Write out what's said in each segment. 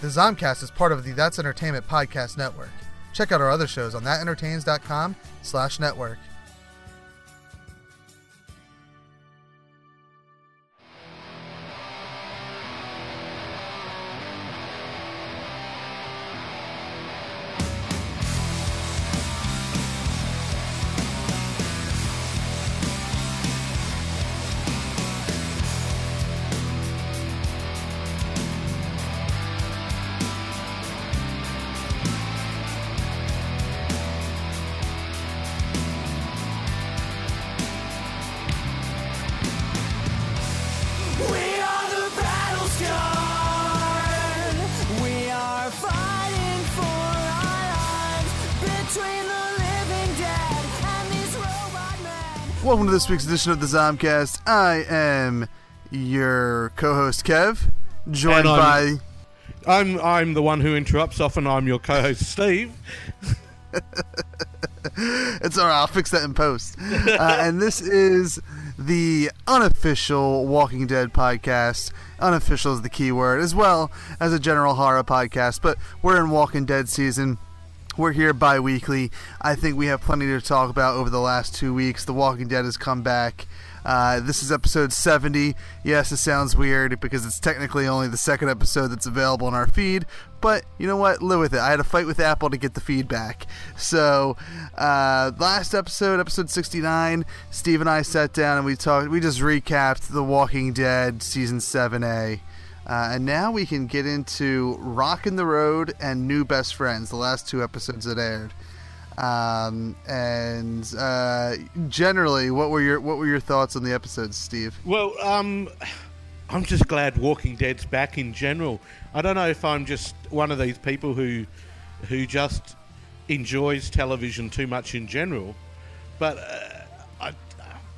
The Zombcast is part of the That's Entertainment podcast network. Check out our other shows on thatentertains.com slash network. This week's edition of the Zombcast. I am your co-host Kev, joined And by I'm- I'm I'm the one who interrupts often. I'm your co-host Steve. It's all right. I'll fix that in post. uh, and this is the unofficial Walking Dead podcast. Unofficial is the key word, as well as a general horror podcast. But we're in Walking Dead season. We're here bi weekly. I think we have plenty to talk about over the last two weeks. The Walking Dead has come back. Uh, this is episode 70. Yes, it sounds weird because it's technically only the second episode that's available in our feed, but you know what? Live with it. I had a fight with Apple to get the feedback. So, uh, last episode, episode 69, Steve and I sat down and we talked, we just recapped The Walking Dead season 7A. Uh, and now we can get into Rock in the Road and New Best Friends, the last two episodes that aired. Um, and uh, generally, what were your what were your thoughts on the episodes, Steve? Well, um, I'm just glad Walking Dead's back in general. I don't know if I'm just one of these people who who just enjoys television too much in general, but uh, I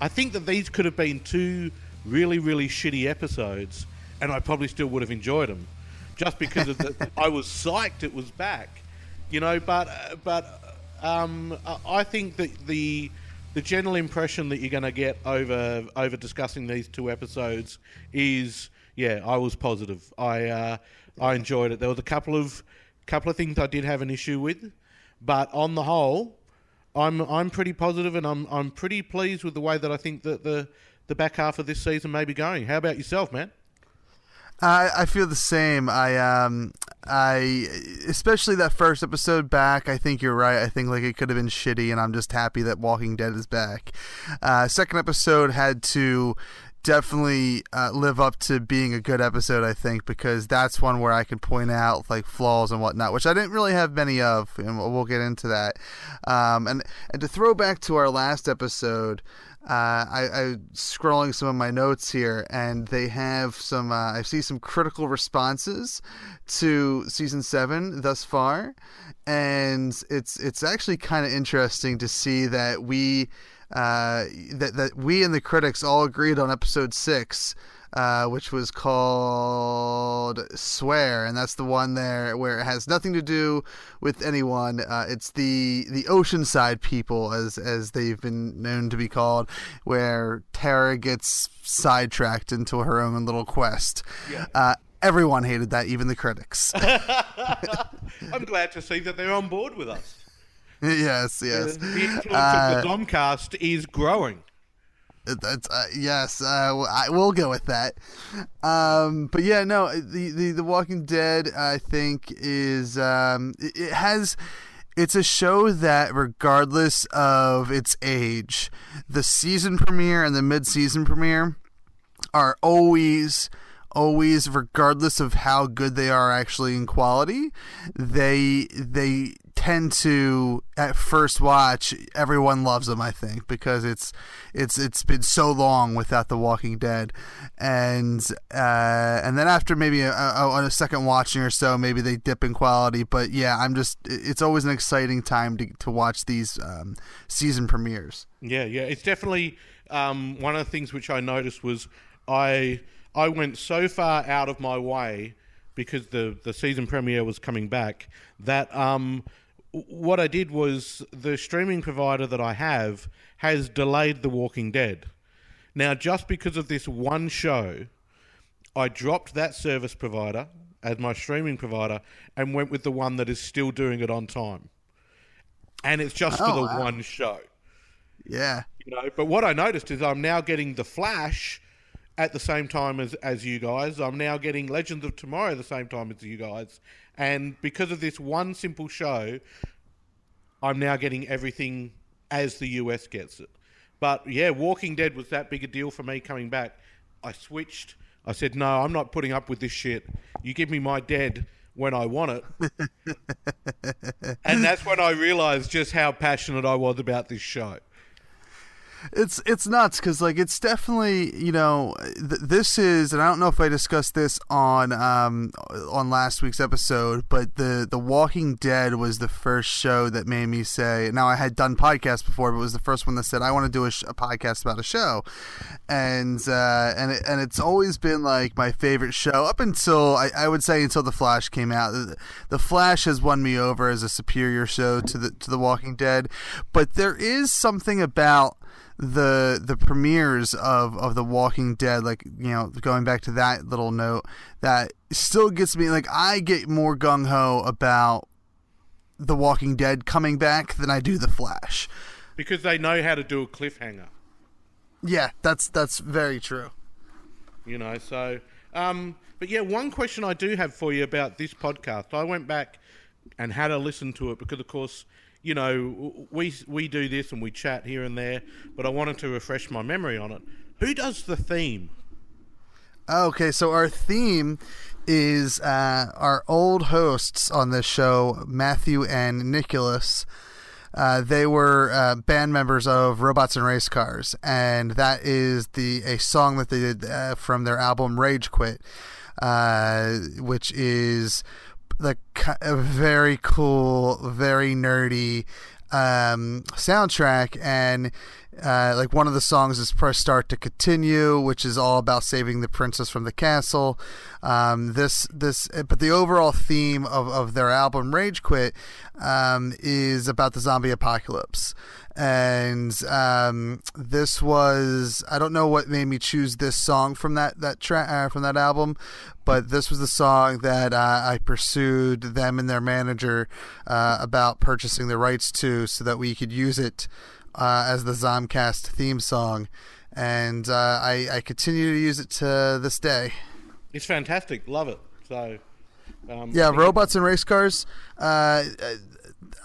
I think that these could have been two really really shitty episodes, and I probably still would have enjoyed them, just because of the, I was psyched it was back, you know. But but um, I- I think that the the general impression that you're going to get over over discussing these two episodes is yeah, I was positive. I uh, I enjoyed it. There was a couple of couple of things I did have an issue with, but on the whole, I'm I'm pretty positive and I'm I'm pretty pleased with the way that I think that the the back half of this season may be going. How about yourself, man? I, I feel the same. I um I especially that first episode back. I think you're right. I think like it could have been shitty, and I'm just happy that Walking Dead is back. Uh, second episode had to definitely uh, live up to being a good episode. I think because that's one where I could point out like flaws and whatnot, which I didn't really have many of, and we'll we'll get into that. Um, and and to throw back to our last episode. Uh, I, I scrolling some of my notes here, and they have some. Uh, I see some critical responses to season seven thus far, and it's it's actually kind of interesting to see that we uh, that that we and the critics all agreed on episode six. Uh, which was called Swear, and that's the one there where it has nothing to do with anyone. Uh, it's the the Oceanside people, as as they've been known to be called, where Tara gets sidetracked into her own little quest. Uh, everyone hated that, even the critics. I'm glad to see that they're on board with us. yes, yes. The influence Uh, of the Zombcast is growing. That's uh, yes, uh, I will go with that. Um, but yeah, no, the, the the Walking Dead, I think, is um, it, it has. It's a show that, regardless of its age, the season premiere and the mid-season premiere are always always regardless of how good they are actually in quality they they tend to at first watch everyone loves them i think because it's it's it's been so long without the walking dead. And uh and then after maybe a, a, on a second watching or so maybe they dip in quality. But yeah i'm just it's always an exciting time to, to watch these um, season premieres. Yeah, yeah. It's definitely um, one of the things which I noticed was I I went so far out of my way because the the season premiere was coming back that um, what I did was the streaming provider that I have has delayed The Walking Dead. Now, just because of this one show, I dropped that service provider as my streaming provider and went with the one that is still doing it on time. And it's just for Oh, the wow. one show. Yeah. You know, but what I noticed is I'm now getting The Flash at the same time as, as you guys. I'm now getting Legends of Tomorrow the same time as you guys. And because of this one simple show, I'm now getting everything as the US gets it. But yeah, Walking Dead was that big a deal for me coming back. I switched. I said, no, I'm not putting up with this shit. You give me my dead when I want it. and that's when I realized just how passionate I was about this show. It's it's nuts because like it's definitely you know th- this is and I don't know if I discussed this on um on last week's episode but the the Walking Dead was the first show that made me say now I had done podcasts before but it was the first one that said I want to do a, sh- a podcast about a show and uh, and it, and it's always been like my favorite show up until I, I would say until the Flash came out. The, the Flash has won me over as a superior show to the to the Walking Dead, but there is something about the the premieres of of the Walking Dead, like you know, going back to that little note, that still gets me like I get more gung ho about the Walking Dead coming back than I do the Flash. because they know how to do a cliffhanger. Yeah, that's that's very true. You know, so um, but yeah, one question I do have for you about this podcast. I went back and had a listen to it because, of course, you know we we do this and we chat here and there, but I wanted to refresh my memory on it. Who does the theme? Okay, so our theme is uh, our old hosts on this show, Matthew and Nicholas. Uh, they were uh, band members of Robots and Race Cars, and that is the a song that they did uh, from their album Rage Quit, uh, which is the a very cool, very nerdy um, soundtrack, and uh, like one of the songs is "Press Start to Continue," which is all about saving the princess from the castle. Um, this this, but the overall theme of, of their album "Rage Quit" um, is about the zombie apocalypse. And um, this was I don't know what made me choose this song from that that tra- uh, from that album, but this was the song that uh, I pursued them and their manager uh, about purchasing the rights to, so that we could use it uh, as the Zombcast theme song, and uh, I, I continue to use it to this day. It's fantastic. Love it. So um, Yeah, robots and race cars. Uh, uh,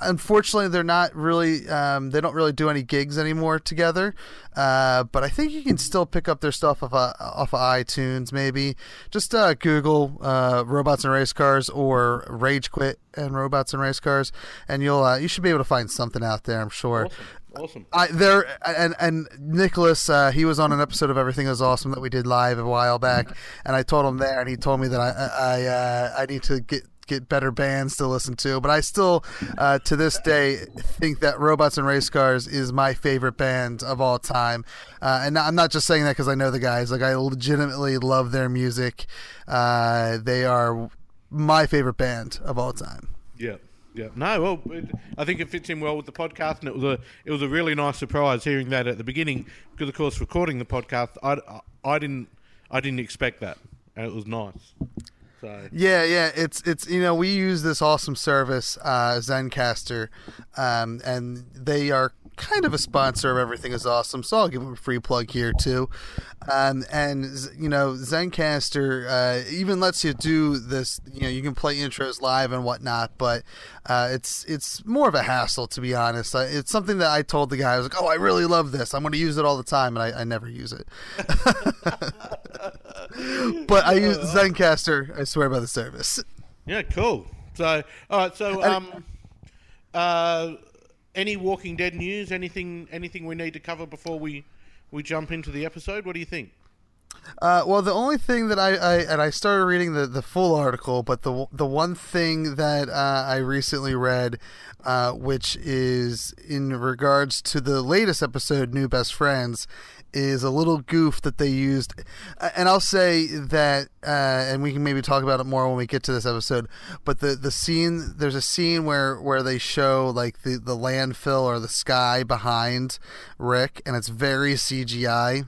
unfortunately, they're not really. Um, they don't really do any gigs anymore together. Uh, but I think you can still pick up their stuff off of, off of iTunes. Maybe just uh, Google uh, robots and race cars or Rage Quit and robots and race cars, and you'll uh, you should be able to find something out there. I'm sure. awesome. Awesome. I there and and Nicholas uh, he was on an episode of Everything Is Awesome that we did live a while back, and I told him there, and he told me that I I uh, I need to get get better bands to listen to, but I still uh, to this day think that Robots and Race Cars is my favorite band of all time, uh, and I'm not just saying that because I know the guys. Like I legitimately love their music. Uh, they are my favorite band of all time. Yeah, yeah. No, well, it, I think it fits in well with the podcast, and it was a it was a really nice surprise hearing that at the beginning because, of course, recording the podcast, I, I didn't I didn't expect that, and it was nice. Yeah, yeah, it's it's you know we use this awesome service, uh, Zencastr, um, and they are kind of a sponsor of Everything Is Awesome, so I'll give them a free plug here too. Um, and you know Zencastr uh, even lets you do this. You know you can play intros live and whatnot, but uh, it's it's more of a hassle to be honest. Uh, it's something that I told the guy I was like, oh, I really love this. I'm going to use it all the time, and I, I never use it. but I use Zencastr. I swear by the service. yeah, cool. So all right, so um, uh, any Walking Dead news? Anything anything we need to cover before we we jump into the episode? What do you think? Uh, well, the only thing that I, I and I started reading the, the full article, but the the one thing that uh, I recently read, uh, which is in regards to the latest episode, New Best Friends, is a little goof that they used, Uh, and I'll say that, uh, and we can maybe talk about it more when we get to this episode. But the the scene, there's a scene where where they show like the the landfill or the sky behind Rick, and it's very CGI.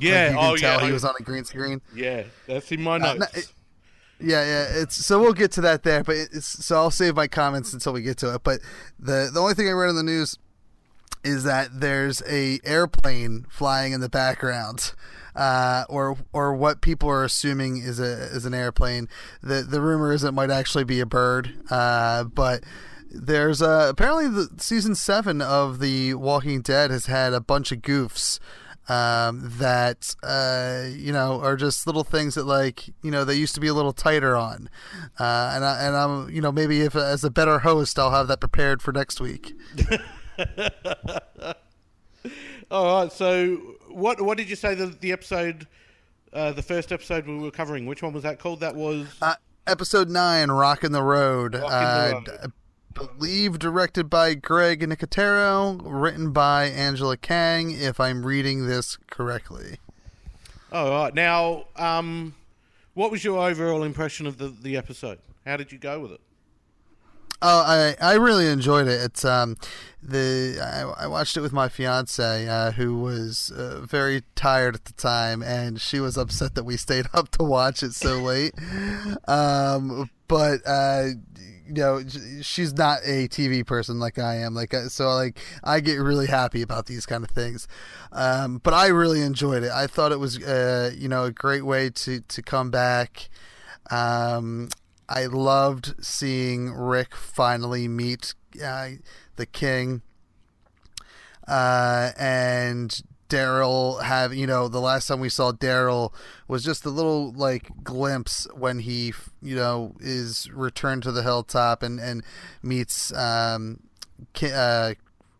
Yeah, Like, you can oh tell yeah, he was on a green screen. yeah. That's in my Uh, notes. no, it- Yeah, yeah. It's so we'll get to that there, but it's so I'll save my comments until we get to it. But the the only thing I read in the news is that there's a airplane flying in the background, uh, or or what people are assuming is a is an airplane. The the rumor is it might actually be a bird, uh, but. There's uh, apparently the season seven of The Walking Dead has had a bunch of goofs um, that uh, you know are just little things that like you know they used to be a little tighter on, uh, and I, and I'm you know maybe if as a better host I'll have that prepared for next week. All right. So, what what did you say the the episode, uh, the first episode we were covering? Which one was that called? That was Uh, episode nine, "Rock in the Road," Rock in the uh, Road. I believe directed by Greg Nicotero, written by Angela Kang, if I'm reading this correctly. all right. Now, um, what was your overall impression of the the episode? How did you go with it? Oh, I I really enjoyed it. It's um the I, I watched it with my fiance uh, who was uh, very tired at the time, and she was upset that we stayed up to watch it so late. um, but uh, you know, she's not a TV person like I am. Like uh, so, like I get really happy about these kind of things. Um, but I really enjoyed it. I thought it was uh, you know a great way to to come back. Um, I loved seeing Rick finally meet uh, the king, uh, and Daryl have you know the last time we saw Daryl was just a little like glimpse when he you know is returned to the hilltop and and meets um, Ki- uh,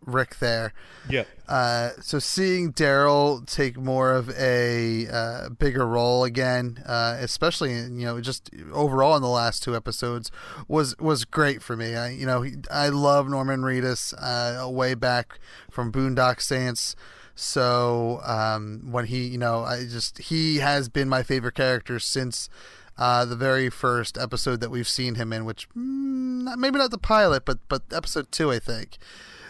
Rick there. Yeah. Uh, so seeing Daryl take more of a uh, bigger role again, uh, especially in, you know just overall in the last two episodes, was was great for me. I you know he, I love Norman Reedus uh, way back from Boondock Saints. So um, when he you know I just he has been my favorite character since. Uh, the very first episode that we've seen him in, which mm, not- maybe not the pilot, but but episode two, I think.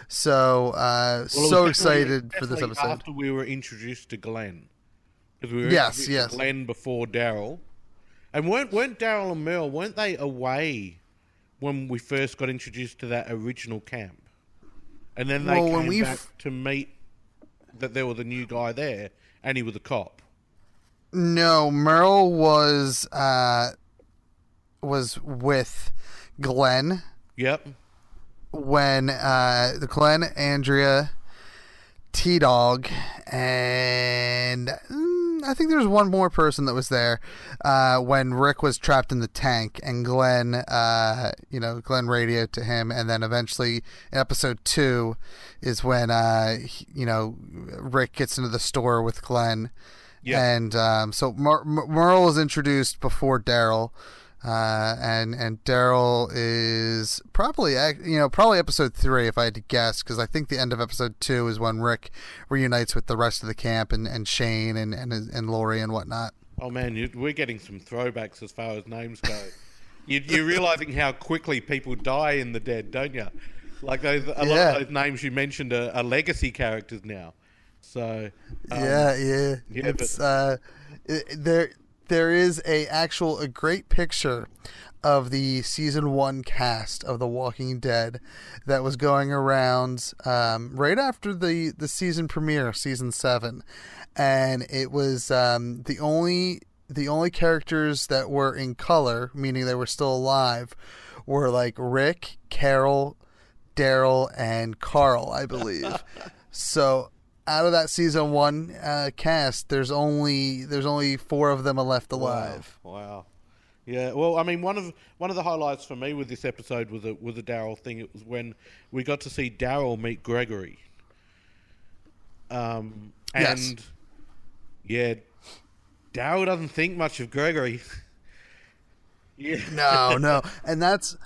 So uh, Well, so excited for this episode. After we were introduced to Glenn, because we were Yes, introduced yes. to Glenn before Daryl, and weren't weren't Daryl and Merle weren't they away when we first got introduced to that original camp, and then they Well, came back f- to meet that there was a new guy there, and he was a cop. No, Merle was uh, was with Glenn Yep. When uh, the Glenn, Andrea, T Dog, and mm, I think there was one more person that was there uh, when Rick was trapped in the tank, and Glenn, uh, you know, Glenn radioed to him, and then eventually in episode two is when uh, he- you know Rick gets into the store with Glenn. Yeah. And um, so Mer- Mer- Merle was introduced before Daryl, uh, and and Daryl is probably you know probably episode three if I had to guess because I think the end of episode two is when Rick reunites with the rest of the camp and, and Shane and and and Lori and whatnot. Oh man, you, we're getting some throwbacks as far as names go. you, you're realizing how quickly people die in the dead, don't you? Like those, a lot of those names you mentioned are, are legacy characters now. So um, yeah, yeah, yeah, It's but- uh, there there is a actual a great picture of the season one cast of The Walking Dead that was going around um, right after the the season premiere, season seven, and it was um, the only the only characters that were in color, meaning they were still alive, were like Rick, Carol, Daryl, and Carl, I believe. so out of that season one uh, cast, there's only there's only four of them are left alive. Wow. wow. Yeah, well, I mean, one of one of the highlights for me with this episode was a was a Daryl thing. It was when we got to see Daryl meet Gregory. Um, and Yes. yeah, Daryl doesn't think much of Gregory. yeah, No, no, and that's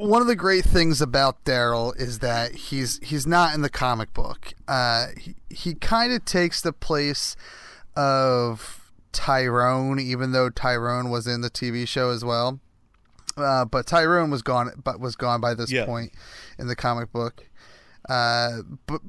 one of the great things about Daryl is that he's he's not in the comic book. Uh, he he kind of takes the place of Tyreese, even though Tyreese was in the TV show as well. Uh, but Tyreese was gone, but was gone by this Yeah. point in the comic book. Uh, but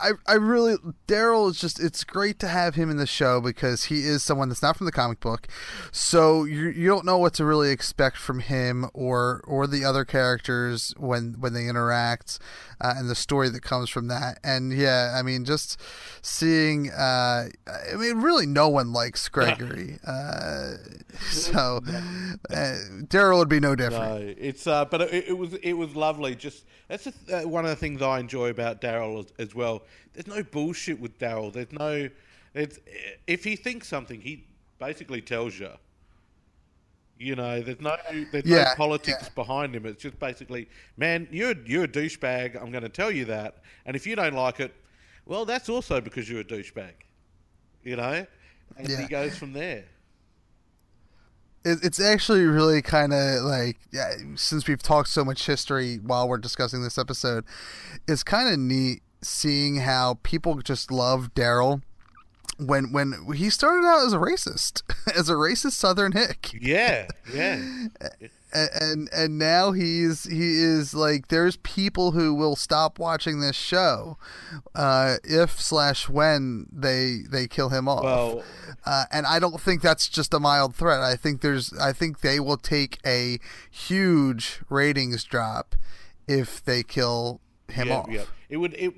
I, I really Daryl is just it's great to have him in the show because he is someone that's not from the comic book, so you you don't know what to really expect from him or or the other characters when when they interact, uh, and the story that comes from that. And yeah, I mean just seeing, uh, I mean really no one likes Gregory, uh, so uh, Daryl would be no different. No, it's uh, but it, it was it was lovely. Just that's a, uh, one of the things I enjoy about Daryl as, as well. There's no bullshit with Daryl. There's no, it's if he thinks something, he basically tells you. You know, there's no there's no politics yeah. behind him. It's just basically, man, you're you're a douchebag. I'm going to tell you that, and if you don't like it, well, that's also because you're a douchebag. You know, and Yeah. he goes from there. It, it's actually really kind of like yeah, since we've talked so much history while we're discussing this episode it's kind of neat seeing how people just love daryl when when he started out as a racist as a racist southern hick Yeah, yeah. and, and and now he's he is like there's people who will stop watching this show uh if slash when they they kill him off Well, uh, and I don't think that's just a mild threat. I think there's, I think they will take a huge ratings drop if they kill him yeah, off. yeah. It would. It.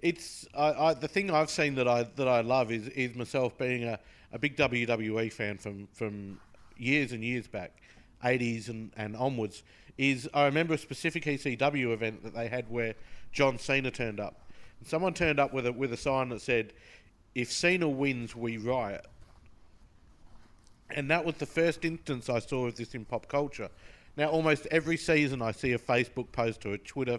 It's. I, I. The thing I've seen that I that I love is is myself being a, a big WWE fan from from years and years back, eighties and and onwards. Is I remember a specific ECW event that they had where John Cena turned up. And someone turned up with a with a sign that said, "If Cena wins, we riot." And that was the first instance I saw of this in pop culture. Now, almost every season, I see a Facebook post or a Twitter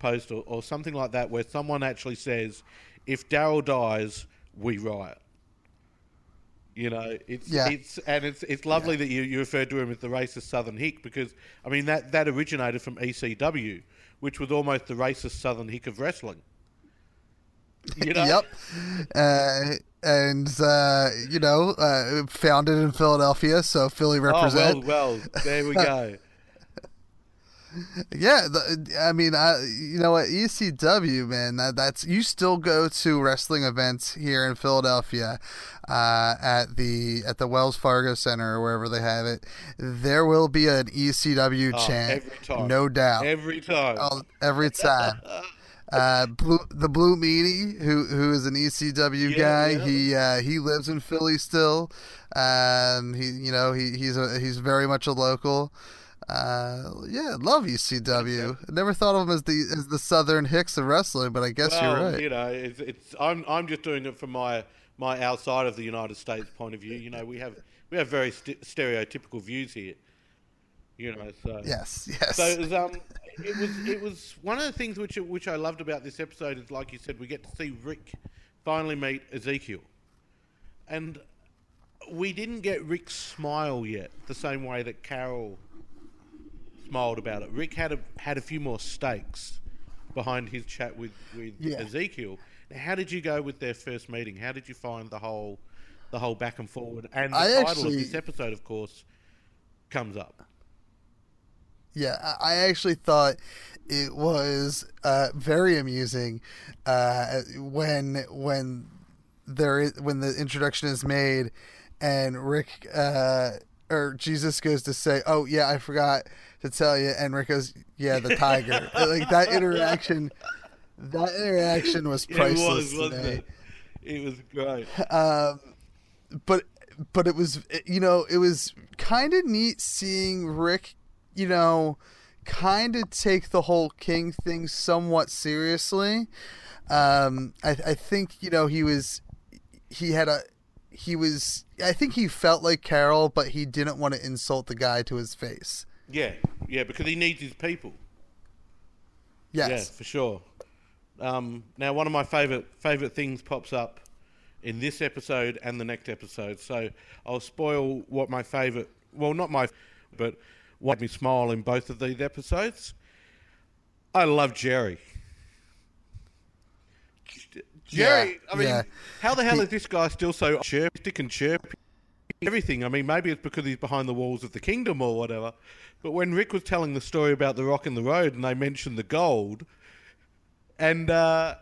post or, or something like that where someone actually says, "If Daryl dies, we riot." You know, it's Yeah. it's and it's it's lovely that you, you referred to him as the racist Southern hick because I mean that that originated from ECW, which was almost the racist Southern hick of wrestling. You know? Yep. Uh, and uh, you know, uh, founded in Philadelphia, so Philly Oh represent. well, well, there we go. Yeah, the, I mean, I, you know what, ECW, man, that, that's you still go to wrestling events here in Philadelphia, uh, at the at the Wells Fargo Center or wherever they have it. There will be an ECW Oh, chant, no doubt, Every time. Oh, every time. Uh, Blue, the Blue Meanie, who who is an ECW Yeah, guy, yeah. he uh, he lives in Philly still. Um, he you know he he's a, he's very much a local. Uh, yeah, love ECW. I never thought of them as the as the Southern Hicks of wrestling, but I guess well, you're right. You know, it's, it's I'm I'm just doing it from my my outside of the United States point of view. You know, we have we have very st- stereotypical views here. You know, so Yes, yes. So it was, um, it was it was one of the things which which I loved about this episode is like you said, we get to see Rick finally meet Ezekiel, and we didn't get Rick's smile yet, the same way that Carol smiled about it. Rick had a had a few more stakes behind his chat with with Yeah. Ezekiel. Now, how did you go with their first meeting? How did you find the whole the whole back and forward? And the I title actually- of this episode, of course, comes up. Yeah, I I actually thought it was uh, very amusing uh, when when there is when the introduction is made and Rick uh, or Jesus goes to say, "Oh yeah, I forgot to tell you," and Rick goes, "Yeah, the tiger." like that interaction, that interaction was It priceless was, wasn't me it? It was great. but but it was you know it was kind of neat seeing Rick you know kind of take the whole king thing somewhat seriously um I, I think you know he was he had a he was I think he felt like Carol but he didn't want to insult the guy to his face Yeah, yeah, because he needs his people. yes Yeah, for sure. Um, now, one of my favorite favorite things pops up in this episode and the next episode. So I'll spoil what my favorite. Well, not my, but what made me smile in both of these episodes. I love Jerry. Jerry, I mean, yeah. how the hell is this guy still so chirpy and chirpy? Everything. I mean, maybe it's because he's behind the walls of the kingdom or whatever. But when Rick was telling the story about the rock in the road and they mentioned the gold, and uh,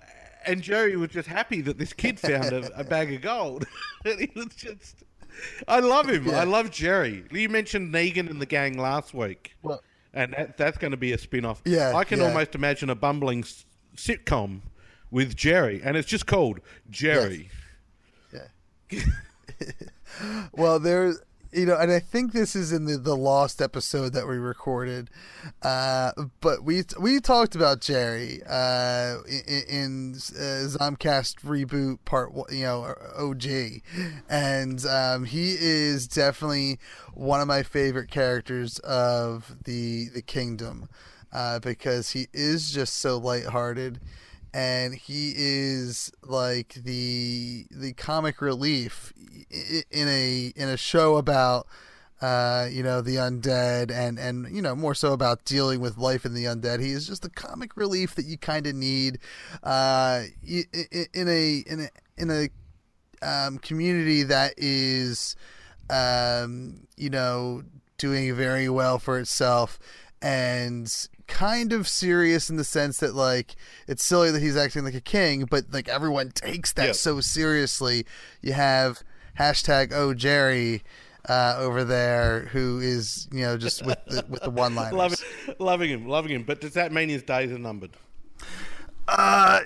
and Jerry was just happy that this kid found a, a bag of gold. and he was just, I love him. Yeah. I love Jerry. You mentioned Negan and the gang last week, Well- and that, that's going to be a spin off. Yeah, I can yeah. almost imagine a bumbling s- sitcom with Jerry, and it's just called Jerry. Yeah. Well, there, you know, and I think this is in the, the lost episode that we recorded, uh, but we we talked about Jerry uh, in, in uh, Zombcast reboot part, you know, OG, and um, he is definitely one of my favorite characters of the the Kingdom, uh, because he is just so lighthearted and he is like the the comic relief in a in a show about uh, you know the undead and and you know more so about dealing with life in the undead. He is just the comic relief that you kind of need uh, in a in a in a um, community that is um, you know doing very well for itself and kind of serious in the sense that like it's silly that he's acting like a king but like everyone takes that Yeah. so seriously you have hashtag oh jerry uh, over there who is you know just with the, with the one liners Loving, loving him, loving him. But does that mean his days are numbered? Uh,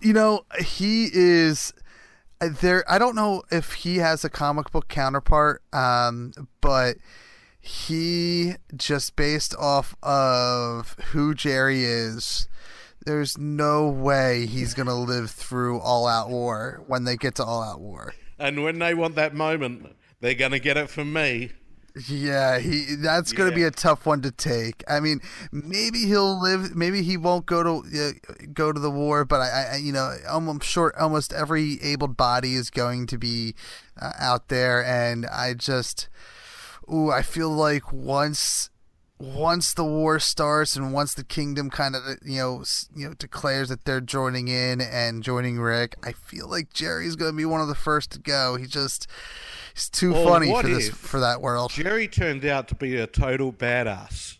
you know, he is uh, there. I don't know if he has a comic book counterpart, um, but he just based off of who Jerry is. There's no way he's gonna live through All Out War when they get to All Out War. And when they want that moment, they're going to get it from me. Yeah, he that's going to be a tough one to take. I mean, maybe he'll live. Maybe he won't go to uh, go to the war. But I, I you know, I'm I'm sure almost every able body is going to be uh, out there, and I just, ooh, I feel like once once the war starts and once the kingdom kind of you know you know declares that they're joining in and joining Rick, I feel like Jerry's going to be one of the first to go. He just he's too Well, funny for this for that world. Jerry turned out to be a total badass.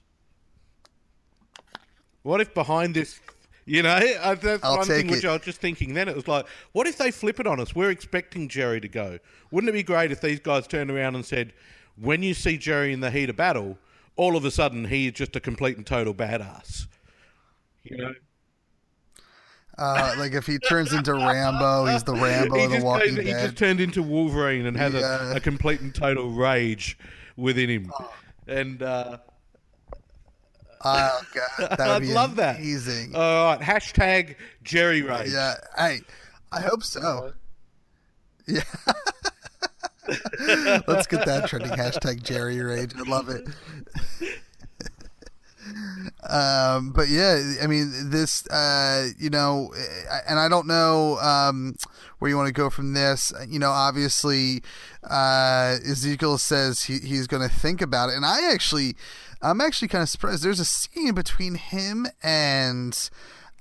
What if behind this, you know, uh, that's I'll one thing which it. I was just thinking then. It was like, what if they flip it on us? We're expecting Jerry to go. Wouldn't it be great if these guys turned around and said, when you see Jerry in the heat of battle, all of a sudden he is just a complete and total badass? You know? Uh, like if he turns into Rambo, he's the Rambo he, of the just Walking Dead. he just turned into Wolverine and has Yeah. a, a complete and total rage within him. And uh, Oh god, that would I'd be love that. amazing. All right, hashtag Jerry Rage. yeah, hey, I hope so. Yeah. Let's get that trending hashtag Jerry Rage. I love it. um, but yeah, I mean, this, uh, you know, and I don't know um, where you want to go from this. You know, obviously, uh, Ezekiel says he, he's going to think about it, and I actually, I'm actually kind of surprised. There's a scene between him and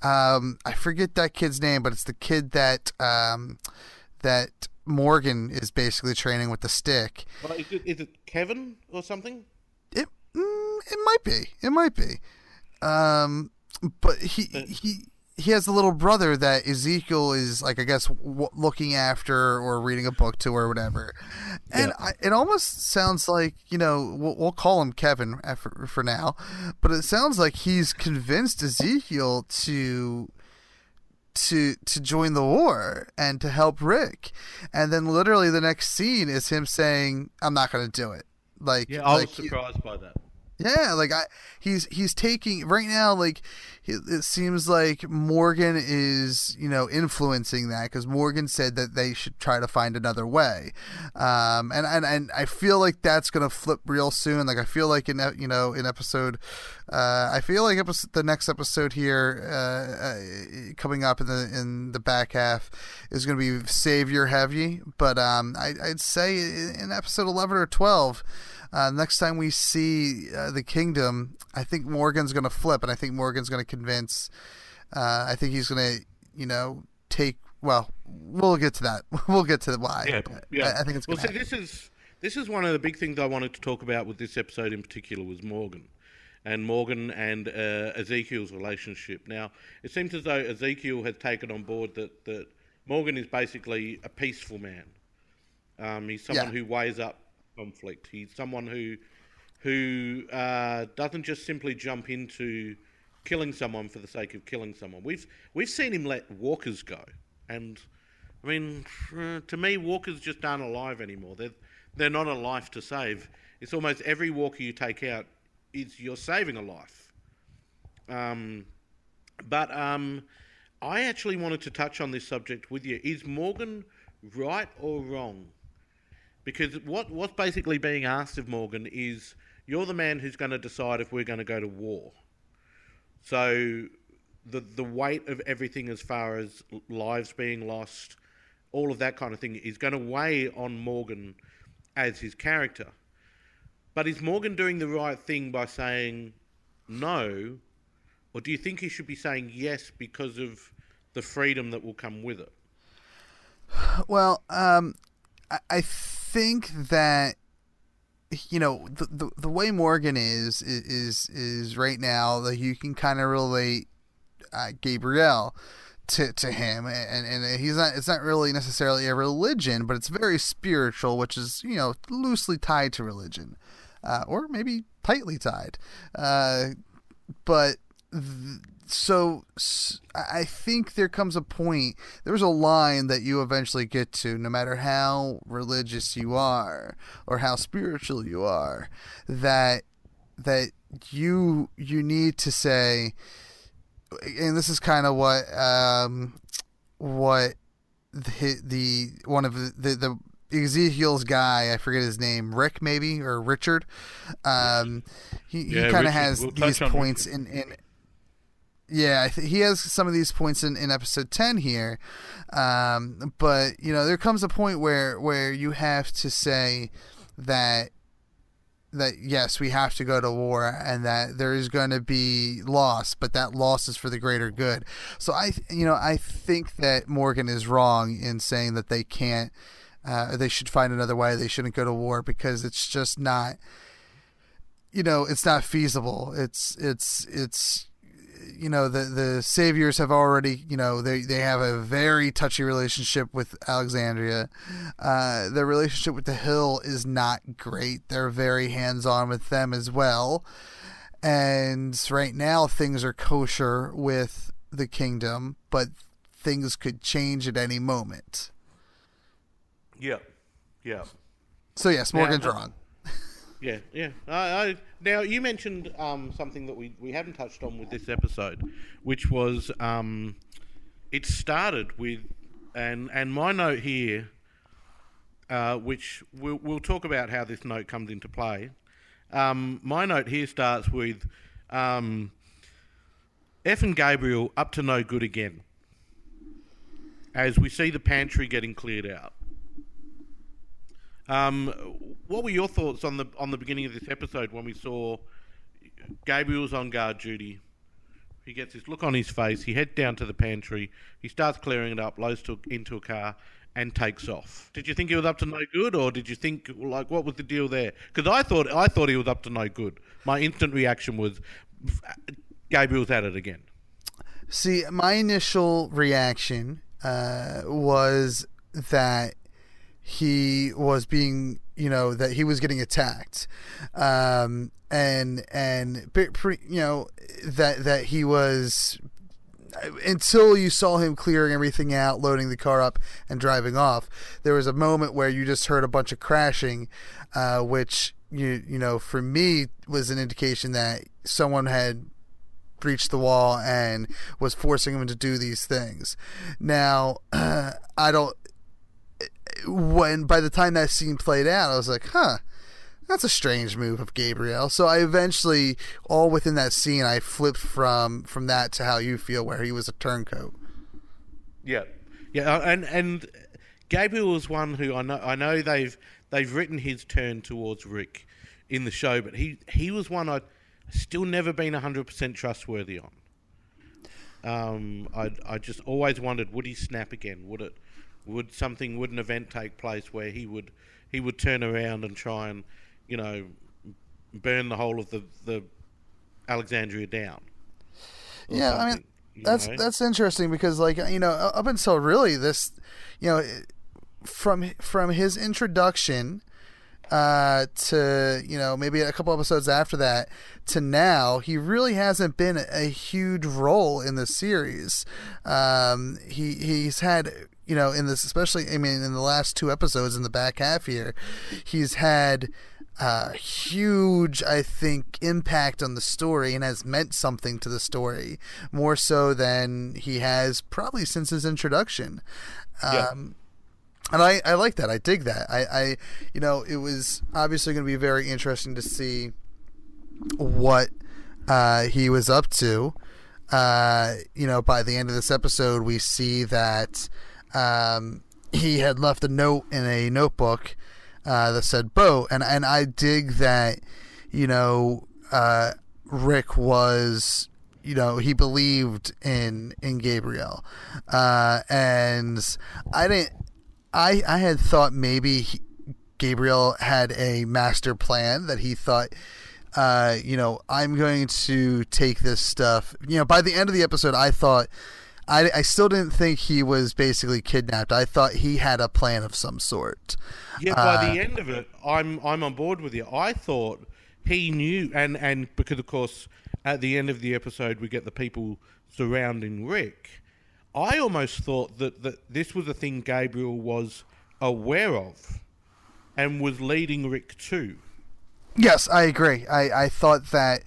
um, I forget that kid's name, but it's the kid that um, that Morgan is basically training with the stick. Well, is, it, is it Kevin or something? It mm, it might be. It might be. Um, but he he he has a little brother that Ezekiel is like I guess w- looking after or reading a book to or whatever. And I, it almost sounds like you know we'll, we'll call him Kevin for, for now, but it sounds like he's convinced Ezekiel to to to join the war and to help Rick. And then literally the next scene is him saying, "I'm not going to do it." Like Yeah, I like was he- surprised by that. Yeah, like I, he's he's taking right now. Like he, it seems like Morgan is you know influencing that because Morgan said that they should try to find another way, um, and and and I feel like that's gonna flip real soon. Like I feel like in you know in episode, uh, I feel like episode, the next episode here uh, uh, coming up in the in the back half is gonna be savior heavy, but um, I, I'd say in episode eleven or twelve. Uh, next time we see uh, the kingdom, I think Morgan's going to flip, and I think Morgan's going to convince. Uh, I think he's going to, you know, take. Well, we'll get to that. We'll get to the why. Yeah, yeah. I, I think it's well. See, this is this is one of the big things I wanted to talk about with this episode in particular was Morgan, and Morgan and uh, Ezekiel's relationship. Now, it seems as though Ezekiel has taken on board that, that Morgan is basically a peaceful man. Um, he's someone Yeah. who weighs up conflict. He's someone who who uh, doesn't just simply jump into killing someone for the sake of killing someone. We've we've seen him let walkers go, and I mean, uh, to me, walkers just aren't alive anymore. They're they're not a life to save. It's almost every walker you take out is you're saving a life. Um, but um, I actually wanted to touch on this subject with you. Is Morgan right or wrong? Because what what's basically being asked of Morgan is you're the man who's going to decide if we're going to go to war. So the the weight of everything as far as lives being lost, all of that kind of thing is going to weigh on Morgan as his character. But is Morgan doing the right thing by saying no, or do you think he should be saying yes because of the freedom that will come with it? Well, um, I, I think that you know the, the the way Morgan is is is right now that you can kind of relate uh, Gabriel to to him, and and he's not. It's not really necessarily a religion, but it's very spiritual, which is you know loosely tied to religion, uh, or maybe tightly tied. Uh, but th- so I think there comes a point. There's a line that you eventually get to, no matter how religious you are or how spiritual you are, that that you you need to say, and this is kind of what um, what the, the one of the, the Ezekiel's guy, I forget his name, Rick maybe or Richard. Um, he he kind of has We'll these points in in. Yeah, he has some of these points in, in episode ten here, um, but you know there comes a point where where you have to say that that yes we have to go to war and that there is going to be loss but that loss is for the greater good. So i you know i think that morgan is wrong in saying that they can't uh, they should find another way. They shouldn't go to war because it's just not you know it's not feasible. It's it's it's you know the the saviors have already you know they they have a very touchy relationship with Alexandria. Uh, their relationship with the Hill is not great. They're very hands on with them as well. And right now things are kosher with the kingdom, but things could change at any moment. Yeah, yeah. So yes, Morgan's Now- wrong. Yeah, yeah. I, I, now you mentioned um, something that we, we haven't touched on with this episode, which was um, it started with, and and my note here, uh, which we'll we'll talk about how this note comes into play. Um, my note here starts with, um, F and Gabriel up to no good again. As we see the pantry getting cleared out. Um, what were your thoughts on the on the beginning of this episode when we saw Gabriel's on guard duty? He gets this look on his face. He heads down to the pantry. He starts clearing it up, loads to, into a car, and takes off. Did you think he was up to no good, or did you think like what was the deal there? Because I thought I thought he was up to no good. My instant reaction was Gabriel's at it again. See, my initial reaction uh, was that he was being, you know, that he was getting attacked, um, and and you know that that he was until you saw him clearing everything out, loading the car up, and driving off. There was a moment where you just heard a bunch of crashing, uh, which you you know for me was an indication that someone had breached the wall and was forcing him to do these things. Now, I don't. When by the time that scene played out, I was like, huh. That's a strange move of Gabriel. So I eventually, all within that scene, I flipped from from that to how you feel, where he was a turncoat. Yeah, yeah, uh, and and Gabriel was one who I know I know they've they've written his turn towards Rick in the show, but he he was one I still never been hundred percent trustworthy on. Um, I I just always wondered would he snap again? Would it would something would an event take place where he would he would turn around and try and you know burn the whole of the the Alexandria down. Yeah, I mean, that's know? that's interesting because like you know up until really this you know from from his introduction uh to you know maybe a couple episodes after that to now he really hasn't been a huge role in the series um he he's had you know in this especially i mean in the last two episodes in the back half here he's had uh, huge, I think, impact on the story and has meant something to the story more so than he has probably since his introduction. Yeah. Um, and I, I like that. I dig that. I, I, you know, it was obviously going to be very interesting to see what uh, he was up to. Uh, you know, by the end of this episode, we see that um, he had left a note in a notebook uh, that said "boat," and and I dig that. You know, uh, Rick was. You know, he believed in in Gabriel, uh, and I didn't. I I had thought maybe he, Gabriel had a master plan that he thought uh, you know, I'm going to take this stuff. You know, by the end of the episode, I thought, I, I still didn't think he was basically kidnapped. I thought he had a plan of some sort. Yeah, by Uh, the end of it, I'm I'm on board with you. I thought he knew, and and because of course, at the end of the episode, we get the people surrounding Rick. I almost thought that that this was a thing Gabriel was aware of, and was leading Rick to. Yes, I agree. I, I thought that,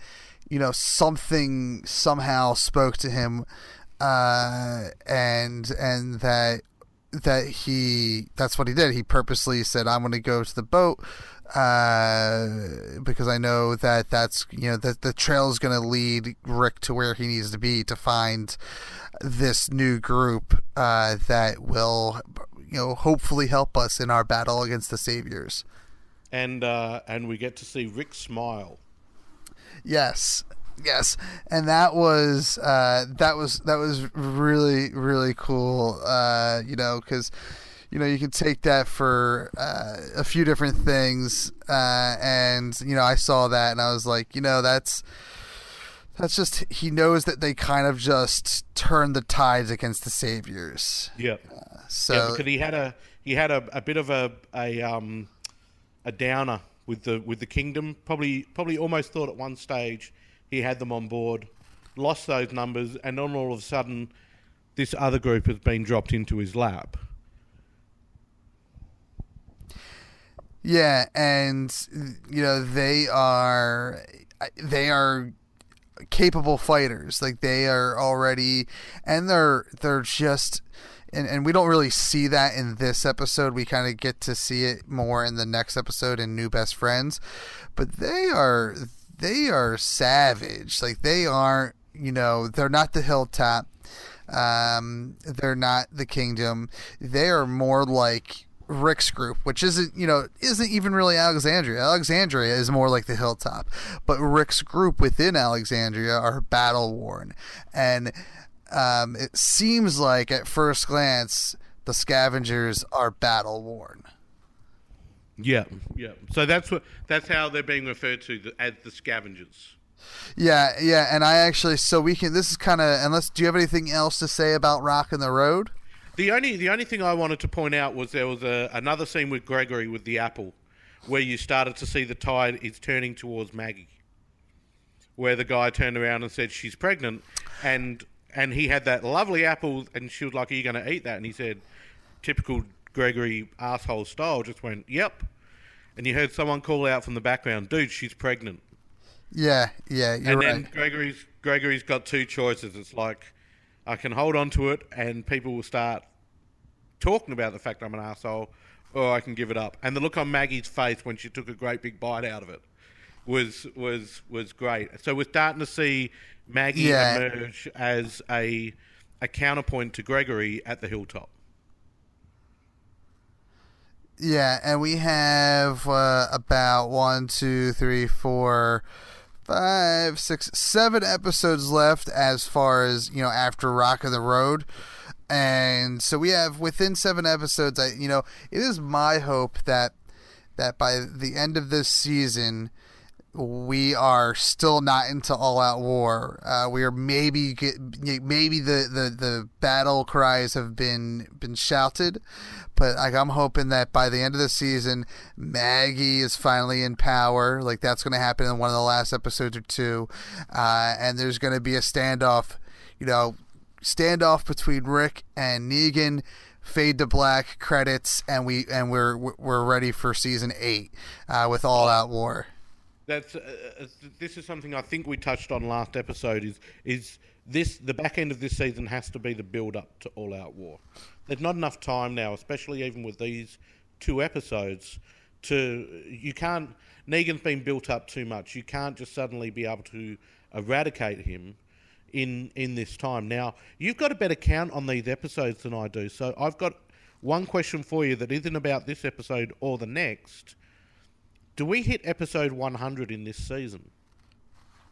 you know, something somehow spoke to him, uh, and and that that he that's what he did. He purposely said, "I'm going to go to the boat." Uh, because I know that that's you know that the trail is going to lead Rick to where he needs to be to find this new group uh, that will you know hopefully help us in our battle against the saviors. and uh, and we get to see Rick smile. Yes, yes, and that was uh, that was that was really really cool. Uh, you know, because you know you can take that for uh, a few different things, uh, and you know I saw that and I was like, you know, that's that's just he knows that they kind of just turned the tides against the saviors. Yeah, So yeah, because he had a he had a, a bit of a a um a downer with the with the kingdom. Probably probably almost thought at one stage he had them on board, lost those numbers, and then all of a sudden, this other group has been dropped into his lap. Yeah, and you know they are they are capable fighters. Like they are already, and they're they're just. And, and we don't really see that in this episode. We kind of get to see it more in the next episode in New Best Friends, but they are they are savage. Like they aren't, you know, they're not the hilltop. Um, they're not the kingdom. They are more like Rick's group, which isn't, you know, isn't even really Alexandria. Alexandria is more like the hilltop, but Rick's group within Alexandria are battle worn, and um, it seems like at first glance the scavengers are battle worn. Yeah, yeah. So that's what that's how they're being referred to as the scavengers. Yeah, yeah, and I actually so we can. This is kind of unless. Do you have anything else to say about Rock in the Road? The only the only thing I wanted to point out was there was a, another scene with Gregory with the apple, where you started to see the tide is turning towards Maggie, where the guy turned around and said she's pregnant, and and he had that lovely apple, and she was like, "Are you going to eat that?" And he said, typical Gregory asshole style, just went, "Yep," and you heard someone call out from the background, "Dude, she's pregnant." Yeah, yeah, you're and right. then Gregory's Gregory's got two choices. It's like I can hold on to it, and people will start talking about the fact I'm an asshole, or I can give it up. And the look on Maggie's face when she took a great big bite out of it was was was great. So we're starting to see Maggie Yeah. emerge as a a counterpoint to Gregory at the hilltop. Yeah, and we have uh, about one, two, three, four, five, six, seven episodes left as far as you know after Rock of the Road, and so we have within seven episodes. I you know it is my hope that that by the end of this season, we are still not into all out war. Uh, we are maybe get, maybe the, the, the battle cries have been been shouted, but like I'm hoping that by the end of the season, Maggie is finally in power. Like that's going to happen in one of the last episodes or two, uh, and there's going to be a standoff. You know, standoff between Rick and Negan. Fade to black credits, and we and we're we're ready for season eight uh, with all out war. That's uh, uh, this is something I think we touched on last episode. Is is this the back end of this season has to be the build up to all out war. There's not enough time now, especially even with these two episodes. To you can't Negan's been built up too much. You can't just suddenly be able to eradicate him in in this time. Now you've got a better count on these episodes than I do. So I've got one question for you that isn't about this episode or the next do we hit episode 100 in this season?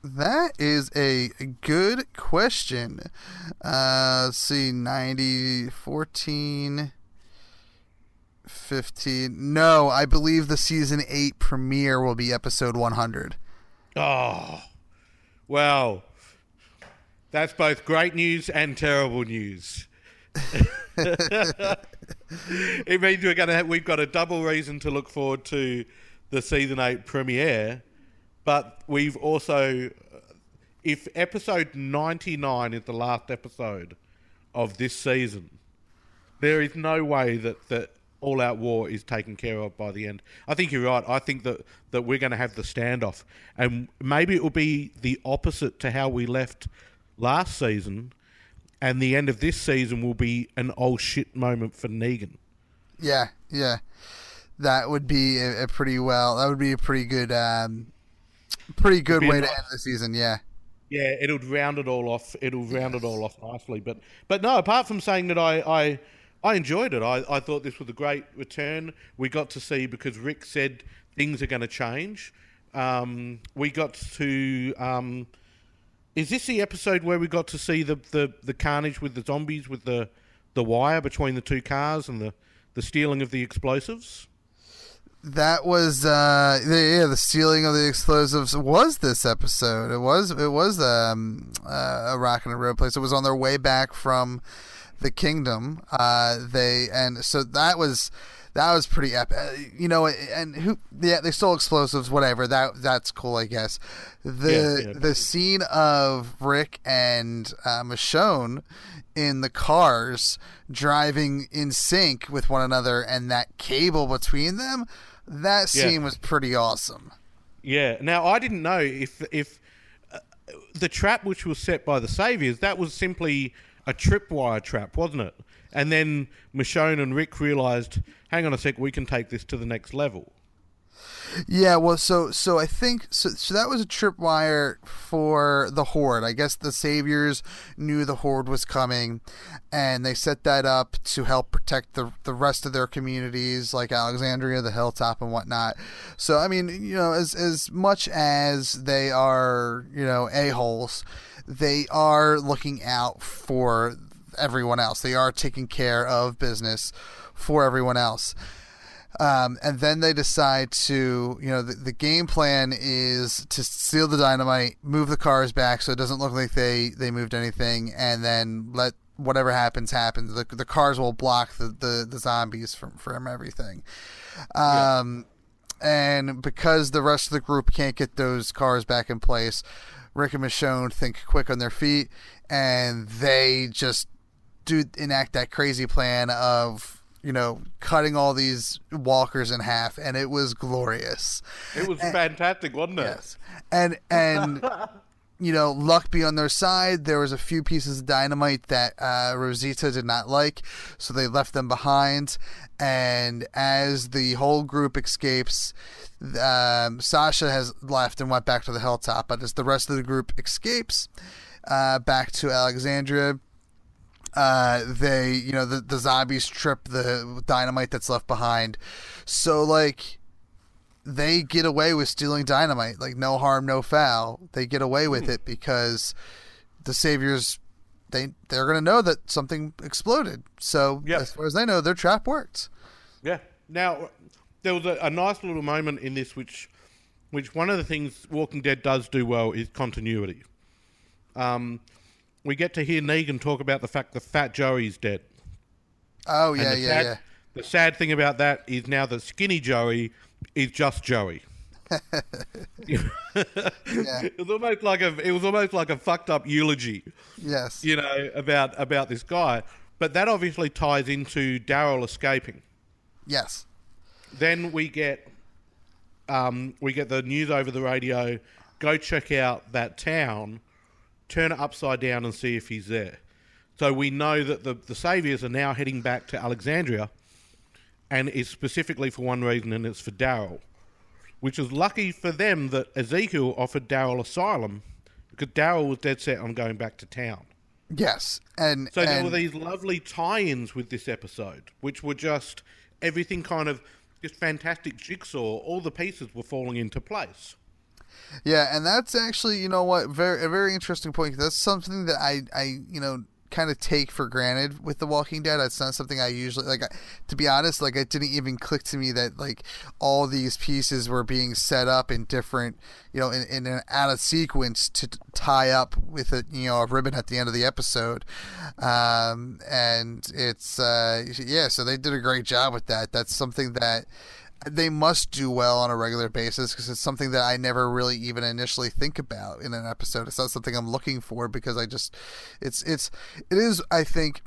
That is a good question. Uh, see, 90, 14, 15. No, I believe the season 8 premiere will be episode 100. Oh, well, that's both great news and terrible news. it means we're gonna have, we've got a double reason to look forward to the season eight premiere, but we've also, if episode ninety nine is the last episode of this season, there is no way that that all out war is taken care of by the end. I think you're right. I think that that we're going to have the standoff, and maybe it will be the opposite to how we left last season. And the end of this season will be an old shit moment for Negan. Yeah, yeah that would be a, a, pretty well. That would be a pretty good, um, pretty good way to end the season. Yeah. Yeah, it'll round it all off. It'll round yes. it all off nicely. But but no, apart from saying that I I, I enjoyed it. I, I thought this was a great return. We got to see because Rick said things are going to change. Um, we got to. Um, is this the episode where we got to see the, the, the carnage with the zombies with the the wire between the two cars and the, the stealing of the explosives? That was uh the, yeah the stealing of the explosives was this episode. It was it was um uh, a rock and a road place. It was on their way back from the kingdom. Uh they and so that was that was pretty epic. Uh, you know and who yeah they stole explosives whatever. That that's cool i guess. The yeah, yeah. the scene of rick and uh, michonne in the cars driving in sync with one another and that cable between them that scene yeah. was pretty awesome. Yeah. Now I didn't know if if uh, the trap which was set by the saviors that was simply a tripwire trap, wasn't it? And then Michonne and Rick realized, hang on a sec, we can take this to the next level. Yeah, well, so so I think so. So that was a tripwire for the horde. I guess the saviors knew the horde was coming, and they set that up to help protect the the rest of their communities, like Alexandria, the hilltop, and whatnot. So I mean, you know, as as much as they are, you know, a holes, they are looking out for everyone else. They are taking care of business for everyone else. Um, and then they decide to, you know, the, the game plan is to steal the dynamite, move the cars back so it doesn't look like they, they moved anything, and then let whatever happens happen. The, the cars will block the, the, the zombies from, from everything. Um, yeah. And because the rest of the group can't get those cars back in place, Rick and Michonne think quick on their feet, and they just do enact that crazy plan of you know, cutting all these walkers in half, and it was glorious. It was and, fantastic, wasn't it? Yes, and and you know, luck be on their side. There was a few pieces of dynamite that uh, Rosita did not like, so they left them behind. And as the whole group escapes, um, Sasha has left and went back to the hilltop. But as the rest of the group escapes uh, back to Alexandria uh, they you know the, the zombies trip the dynamite that's left behind so like they get away with stealing dynamite like no harm no foul they get away with mm. it because the saviors they they're gonna know that something exploded so yep. as far as they know their trap worked yeah now there was a, a nice little moment in this which which one of the things Walking Dead does do well is continuity. Um, we get to hear Negan talk about the fact that Fat Joey's dead. Oh yeah, yeah, sad, yeah. The sad thing about that is now that Skinny Joey is just Joey. yeah. It was almost like a it was almost like a fucked up eulogy, Yes. you know, about about this guy. But that obviously ties into Daryl escaping. Yes. Then we get um, we get the news over the radio. Go check out that town, turn it upside down, and see if he's there. So we know that the the saviors are now heading back to Alexandria, and it's specifically for one reason, and it's for Daryl, which is lucky for them that Ezekiel offered Daryl asylum because Daryl was dead set on going back to town. Yes. And So there and, were these lovely tie-ins with this episode, which were just everything kind of just fantastic jigsaw. All the pieces were falling into place. Yeah, and that's actually, you know what, very a very interesting point. That's something that I, I, you know, kind of take for granted with The Walking Dead. It's not something I usually like. I, to be honest, like it didn't even click to me that like all these pieces were being set up in different, you know, in, in an out of sequence to tie up with a you know a ribbon at the end of the episode. Um, and it's uh, yeah, so they did a great job with that. That's something that they must do well on a regular basis because it's something that I never really even initially think about in an episode. It's not something I'm looking for because I just it's it's it is I think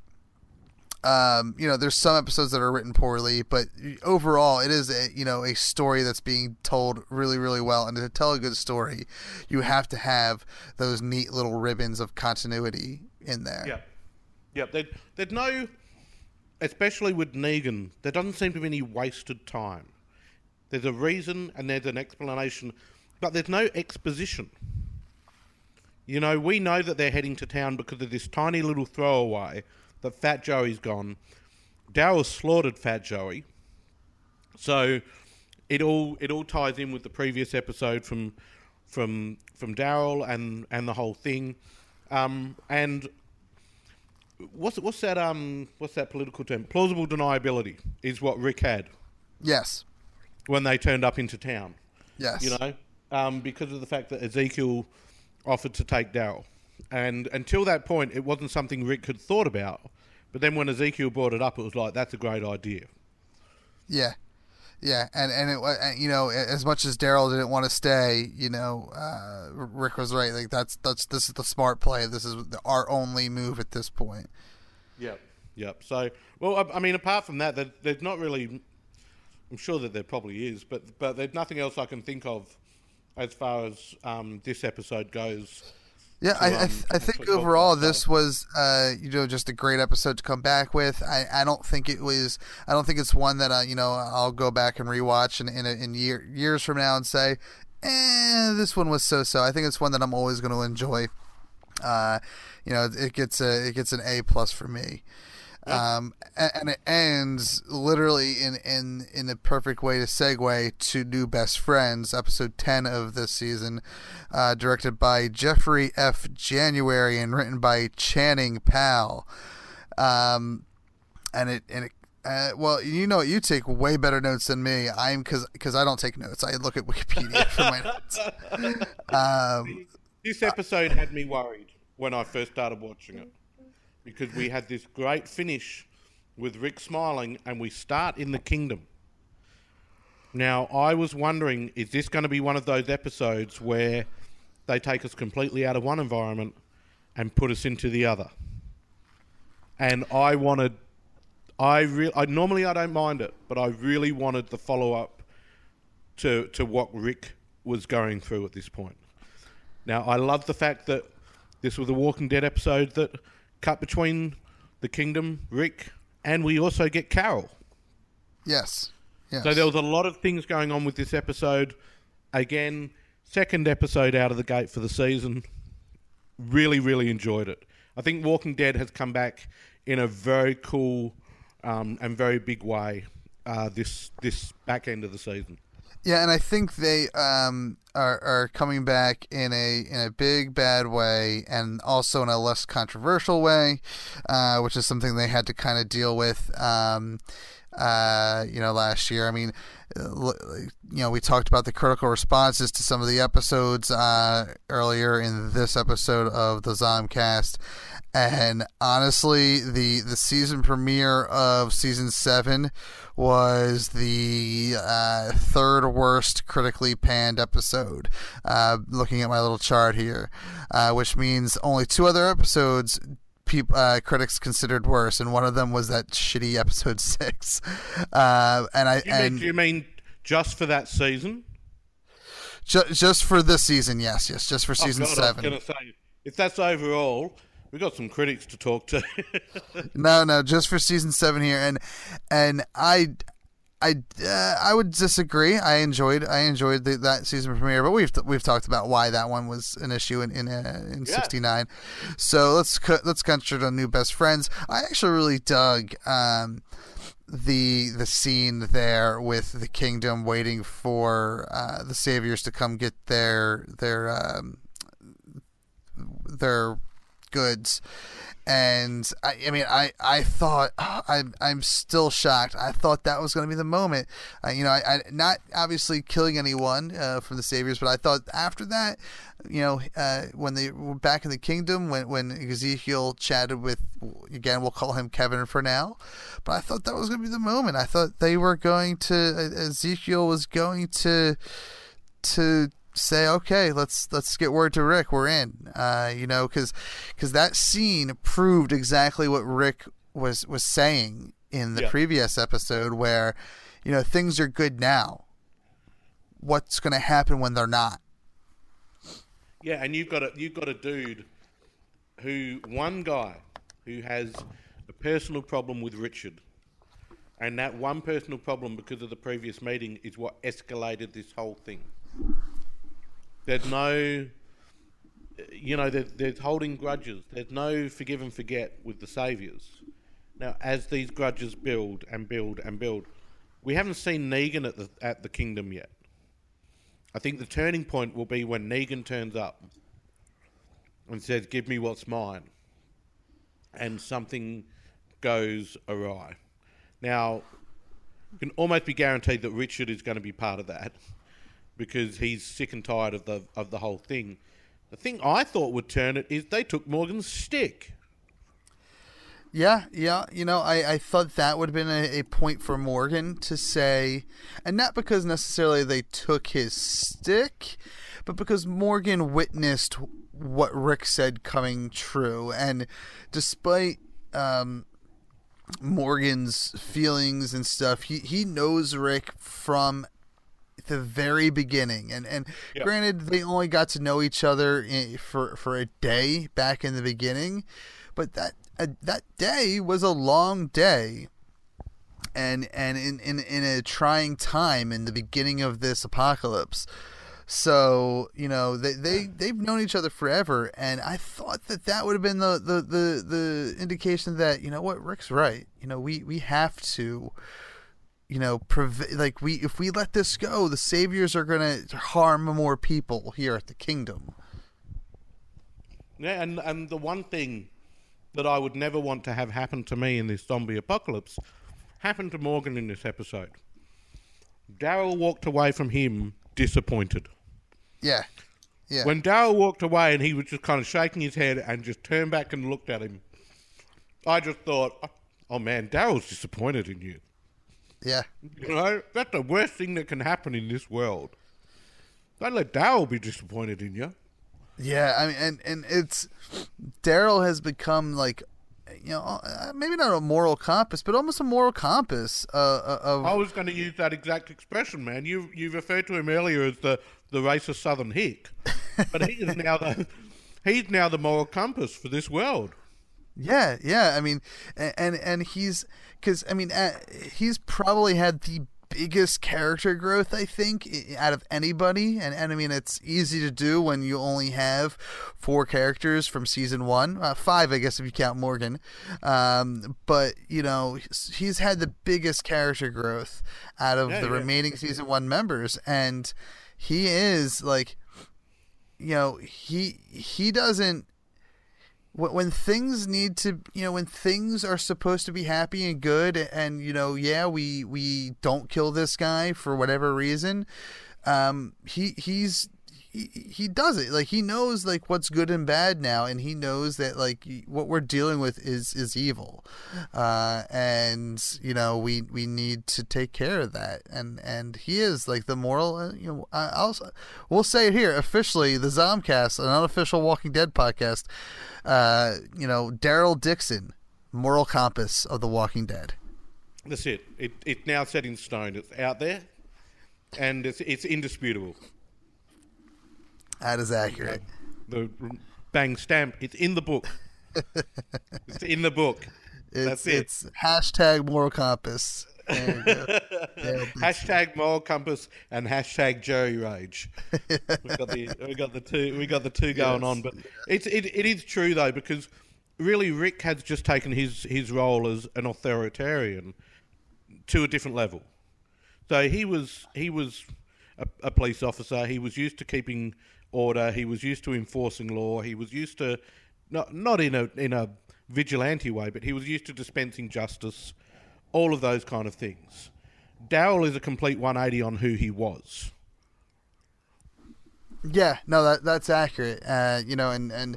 um, you know there's some episodes that are written poorly, but overall it is a you know a story that's being told really really well. And to tell a good story, you have to have those neat little ribbons of continuity in there. Yeah, yeah. There, there's no, especially with Negan, there doesn't seem to be any wasted time. There's a reason and there's an explanation, but there's no exposition. You know, we know that they're heading to town because of this tiny little throwaway that Fat Joey's gone. Daryl slaughtered Fat Joey, so it all it all ties in with the previous episode from from from Daryl and and the whole thing. Um, and what's what's that um what's that political term? Plausible deniability is what Rick had Yes. When they turned up into town. Yes. You know, um, because of the fact that Ezekiel offered to take Daryl, and until that point, it wasn't something Rick had thought about. But then when Ezekiel brought it up, it was like that's a great idea. Yeah, yeah, and and it you know as much as Daryl didn't want to stay, you know, uh, Rick was right. Like that's that's this is the smart play. This is the, our only move at this point. Yep. Yep. So, well, I, I mean, apart from that, there, there's not really. I'm sure that there probably is, but but there's nothing else I can think of as far as um, this episode goes. Yeah, I I, um, th- I think overall this was uh you know just a great episode to come back with. I, I don't think it was I don't think it's one that uh, you know I'll go back and rewatch in in, a, in year, years from now and say, eh, this one was so so. I think it's one that I'm always going to enjoy. Uh, you know, it gets a it gets an A plus for me. Um, a- and it ends literally in, in, in the perfect way to segue to New Best Friends, episode 10 of this season, uh, directed by Jeffrey F. January and written by Channing Powell. Um, and it, and it, uh, well, you know, you take way better notes than me. I'm because because I don't take notes. I look at Wikipedia for my notes. Um, This episode had me worried when I first started watching it because we had this great finish with Rick smiling, and we start in the kingdom. Now, I was wondering, is this going to be one of those episodes where they take us completely out of one environment and put us into the other? And I wanted, I normally I don't mind it, but I really wanted the follow up to to what Rick was going through at this point. Now, I love the fact that this was a Walking Dead episode that cut between the Kingdom, Rick, and we also get Carol. yes. Yes. So there was a lot of things going on with this episode. Again, second episode out of the gate for the season. Really, really enjoyed it. I think Walking Dead has come back in a very cool um, and very big way uh, this this back end of the season. Yeah, and I think they um, are are coming back in a in a big bad way, and also in a less controversial way, uh, which is something they had to kind of deal with. Um, uh, you know, last year. I mean, you know, we talked about the critical responses to some of the episodes uh, earlier in this episode of the Zombcast, and honestly, the the season premiere of season seven was the uh, third worst critically panned episode. Uh, looking at my little chart here, uh, which means only two other episodes peop, uh, critics considered worse, and one of them was that shitty episode six. Uh, and I You, and mean, you mean just for that season? ju- just for this season, yes, yes, just for season oh, God, seven. I was to say, if that's overall, we've got some critics to talk to. No, no, just for season seven here, and and I. I, uh, I would disagree. I enjoyed I enjoyed the, that season premiere, but we've we've talked about why that one was an issue in in, uh, in Yeah. '69. So let's let's concentrate on new best friends. I actually really dug um, the the scene there with the kingdom waiting for uh, the saviors to come get their their um, their goods. And I, I mean I, I thought I'm, I'm still shocked. I thought that was going to be the moment. Uh, you know I, I not obviously killing anyone uh, from the saviors but I thought after that you know uh, when they were back in the kingdom when, when Ezekiel chatted with again we'll call him Kevin for now but I thought that was going to be the moment. I thought they were going to Ezekiel was going to to say okay let's let's get word to rick we're in uh you know because because that scene proved exactly what rick was was saying in the Yeah. previous episode where you know things are good now what's going to happen when they're not yeah, and you've got a you've got a dude who one guy who has a personal problem with Richard, and that one personal problem because of the previous meeting is what escalated this whole thing. There's no, you know, there's, holding grudges. There's no forgive and forget with the saviors. Now, as these grudges build and build and build, we haven't seen Negan at the at the kingdom yet. I think the turning point will be when Negan turns up and says, "Give me what's mine," and something goes awry. Now, you can almost be guaranteed that Richard is going to be part of that because he's sick and tired of the of the whole thing. The thing I thought would turn it is they took Morgan's stick. Yeah, yeah. You know, I, I thought that would have been a, a point for Morgan to say, and not because necessarily they took his stick, but because Morgan witnessed what Rick said coming true. And despite um, Morgan's feelings and stuff, he, he knows Rick from the very beginning. And and Yeah. granted they only got to know each other i for for a day back in the beginning but that uh, that day was a long day. And and in, in in a trying time in the beginning of this apocalypse. So you know they they they've known each other forever and i thought that that would have been the the the, the indication that you know what rick's right. You know we we have to you know, prov- like we if we let this go, the saviors are going to harm more people here at the kingdom. Yeah, and and the one thing that I would never want to have happen to me in this zombie apocalypse happened to Morgan in this episode. Daryl walked away from him disappointed. Yeah, yeah, When Daryl walked away and he was just kind of shaking his head and just turned back and looked at him, I just thought, oh man, Daryl's disappointed in you. Yeah, You know, that's the worst thing that can happen in this world. Don't let Daryl be disappointed in you. yeah. I mean, and and it's Daryl has become like, you know, uh, maybe not a moral compass, but almost a moral compass uh, uh, of I was going to use that exact expression, man. You you referred to him earlier as the, the racist Southern hick, but he is now the he's now the moral compass for this world. Yeah, yeah. I mean, and and he's because I mean he's probably had the biggest character growth I think out of anybody, and and I mean it's easy to do when you only have four characters from season one, uh, five I guess if you count Morgan. Um, but you know he's- he's had the biggest character growth out of Yeah, the yeah. remaining season one members, and he is like, you know, he he doesn't when, things need to you know when things are supposed to be happy and good and you know yeah we we don't kill this guy for whatever reason um he he's he, he does it like he knows like what's good and bad now and he knows that like what we're dealing with is is evil uh and you know we we need to take care of that and and he is like the moral uh, you know I- I'll we'll say it here officially the Zombcast an unofficial Walking Dead podcast uh you know Daryl Dixon moral compass of the Walking Dead That's it. It it's now set in stone. It's out there, and it's it's indisputable. That is accurate The bang stamp. It's in the book. it's in the book. it's That's it. it's hashtag moral compass there you go. Hashtag moral compass and hashtag Jerry Rage. we got the we got the two we got the two going Yes, on, but it's it, it is true though because really Rick has just taken his his role as an authoritarian to a different level. So he was he was a, a police officer. He was used to keeping order. He was used to enforcing law. He was used to not not in a in a vigilante way, but he was used to dispensing justice. All of those kind of things. Daryl is a complete 180 on who he was. Yeah, no, that that's accurate. Uh, you know, and and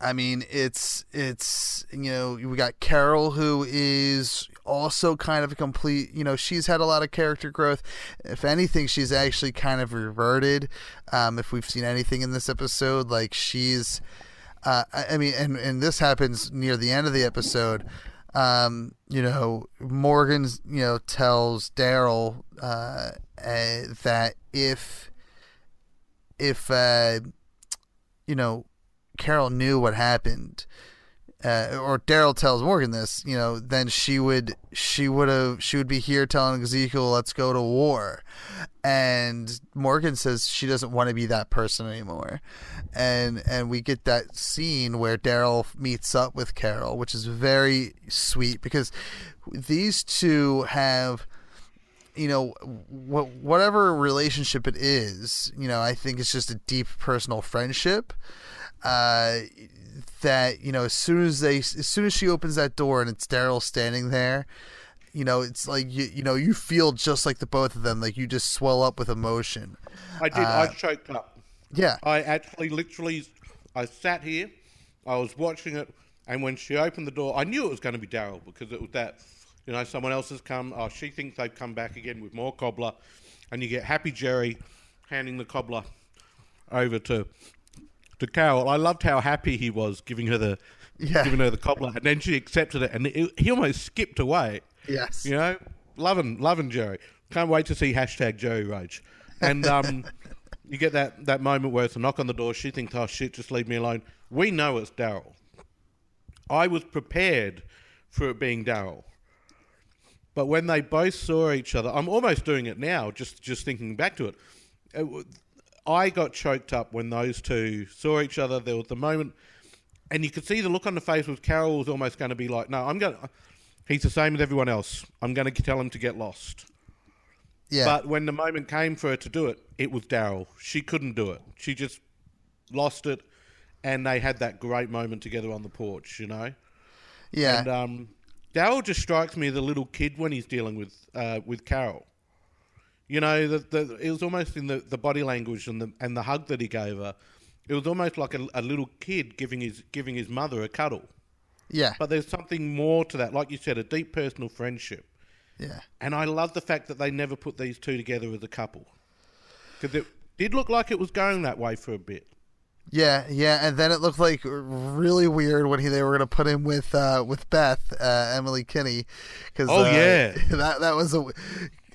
I mean, it's it's you know we got Carol who is also kind of a complete. You know, she's had a lot of character growth. If anything, she's actually kind of reverted. Um, if we've seen anything in this episode, like she's. Uh, I mean, and and this happens near the end of the episode. Um, you know, Morgan's you know tells Daryl uh, uh, that if if uh, you know Carol knew what happened, uh, or Daryl tells Morgan this, you know, then she would she would have she would be here telling Ezekiel, "Let's go to war," and Morgan says she doesn't want to be that person anymore, and and we get that scene where Daryl meets up with Carol, which is very sweet because these two have you know, wh- whatever relationship it is, you know, I think it's just a deep personal friendship. Uh, that you know, as soon as they, as soon as she opens that door and it's Daryl standing there, you know, it's like you, you know, you feel just like the both of them, like you just swell up with emotion. I did. I uh, choked up. Yeah, I actually, literally, I sat here, I was watching it, and when she opened the door, I knew it was going to be Daryl because it was that, you know, someone else has come. Oh, she thinks they've come back again with more cobbler, and you get Happy Jerry handing the cobbler over to to Carol. I loved how happy he was giving her the Yeah. giving her the cobbler, and then she accepted it, and it, he almost skipped away. yes, You know, loving loving Jerry. Can't wait to see hashtag Jerry Rage. And um, you get that, that moment where it's a knock on the door. She thinks, oh shit, just leave me alone. We know it's Daryl. I was prepared for it being Daryl. But when they both saw each other, I'm almost doing it now, just just thinking back to it. it w- I got choked up when those two saw each other. There was the moment, and you could see the look on the face with Carol was almost going to be like, "No, I'm going. to He's the same as everyone else. I'm going to tell him to get lost." yeah, But when the moment came for her to do it, it was Daryl. She couldn't do it. She just lost it, and they had that great moment together on the porch. You know. yeah, And um, Daryl just strikes me as a little kid when he's dealing with uh, with Carol. You know, the, the, it was almost in the, the body language and the and the hug that he gave her. It was almost like a, a little kid giving his giving his mother a cuddle. yeah, But there's something more to that, like you said, a deep personal friendship. yeah. And I love the fact that they never put these two together as a couple because it did look like it was going that way for a bit. Yeah, yeah, and then it looked like really weird when he, they were going to put him with uh, with Beth, uh, Emily Kinney, because Oh, uh, yeah. that that was a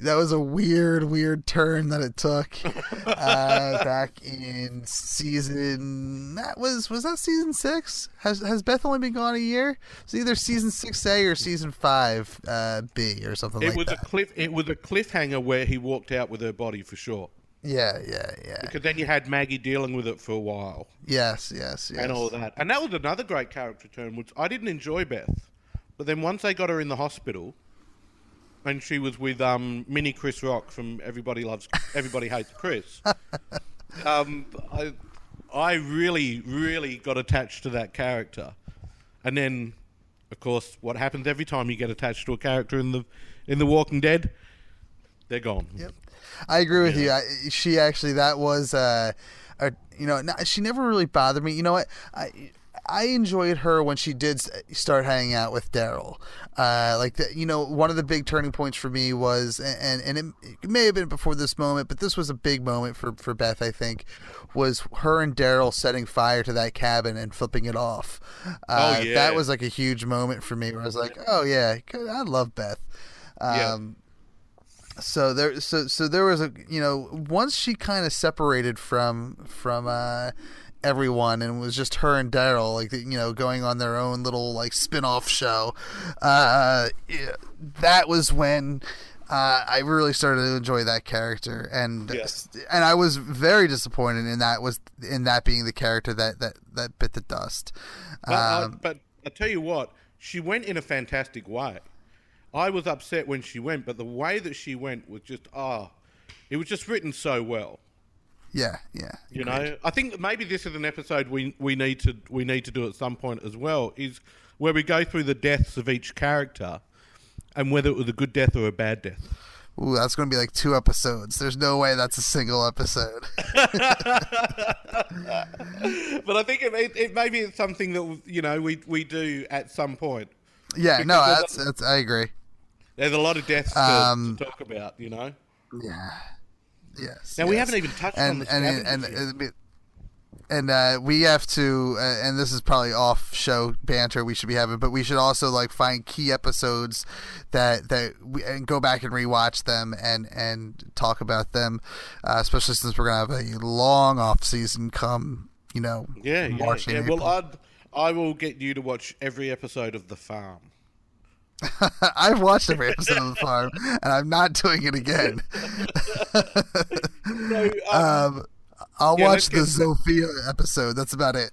that was a weird weird turn that it took uh, back in season that was was that season six? Has has Beth only been gone a year? It's either season six A or season five uh, B or something It like was that. a cliff. It was a cliffhanger where he walked out with her body for sure. yeah, yeah, yeah. Because then you had Maggie dealing with it for a while Yes, yes, yes. and all that. And that was another great character turn, which I didn't enjoy Beth. But then once they got her in the hospital and she was with um, Mini Chris Rock from Everybody Loves Everybody Hates Chris, um, I I really, really got attached to that character, and then, of course, what happens every time you get attached to a character in the in the Walking Dead? They're gone. Yep. I agree with you. I, she actually that was uh, a, you know no, she never really bothered me. You know what? I I enjoyed her when she did start hanging out with Daryl. Uh, like the, you know, one of the big turning points for me was, and and it, it may have been before this moment, but this was a big moment for for Beth. I think was her and Daryl setting fire to that cabin and flipping it off. Uh, Oh, yeah. That was like a huge moment for me. Where I was like, oh yeah, I love Beth. Yeah. Um, so there so so there was a you know once she kind of separated from from uh everyone and it was just her and Daryl like you know going on their own little like spin-off show uh that was when uh, I really started to enjoy that character, and Yeah. and I was very disappointed in that was in that being the character that that, that bit the dust. But, I, Um, but I tell you what, she went in a fantastic way. I was upset when she went, but the way that she went was just ah, it was just written so well. Yeah, yeah, You know, I think maybe this is an episode we we need to we need to do at some point as well. Is where we go through the deaths of each character, and whether it was a good death or a bad death. Ooh, that's going to be like two episodes. There's no way that's a single episode. But I think it, it, it maybe it's something that you know we we do at some point. Yeah, no, that's, that's I agree. There's a lot of deaths to, Um, to talk about. You know. Yeah. Yes. Now we haven't even touched on and the and and and, and, and uh, we have to, uh, and this is probably off-show banter we should be having, but we should also like find key episodes that that we, and go back and rewatch them and and talk about them, uh, especially since we're gonna have a long off season come, you know, Yeah, yeah, March yeah. April. Well, I'd, I will get you to watch every episode of The Farm. I've watched every episode of The Farm, and I'm not doing it again. So, um, Um, I'll Yeah, watch the get- Sophia episode. That's about it.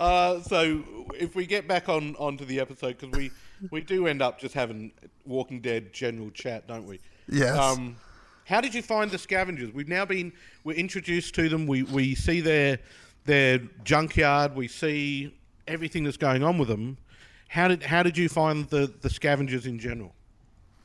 uh, so if we get back on onto the episode, because we we do end up just having Walking Dead general chat, don't we? Yes. Um, how did you find the scavengers? We've now been we're introduced to them. We we see their their junkyard. We see everything that's going on with them. How did how did you find the the scavengers in general?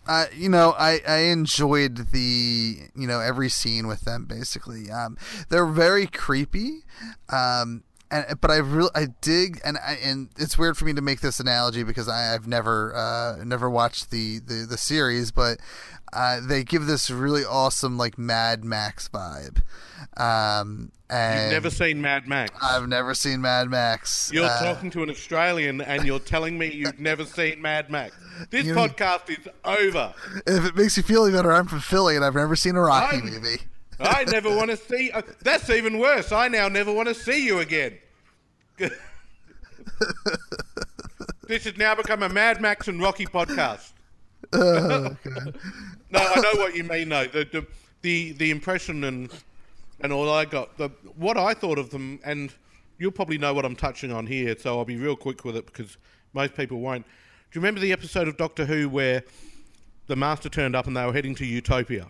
Uh, you know, I, I enjoyed the you know every scene with them. Basically, um, they're very creepy, um, and but I really I dig and I, and it's weird for me to make this analogy because I, I've never uh, never watched the, the, the series, but uh, they give this really awesome like Mad Max vibe. Um, and You've never seen Mad Max. I've never seen Mad Max. You're Uh, talking to an Australian and you're telling me you've never seen Mad Max. This You- podcast is over. If it makes you feel any better, I'm from Philly and I've never seen a Rocky I'm- movie. I never want to see. Uh, that's even worse. I now never want to see you again. this has now become a Mad Max and Rocky podcast. Oh. No, I know what you mean though. The the the, the impression and and all I got, the what I thought of them, and you'll probably know what I'm touching on here, so I'll be real quick with it because most people won't. Do you remember the episode of Doctor Who where the Master turned up and they were heading to Utopia,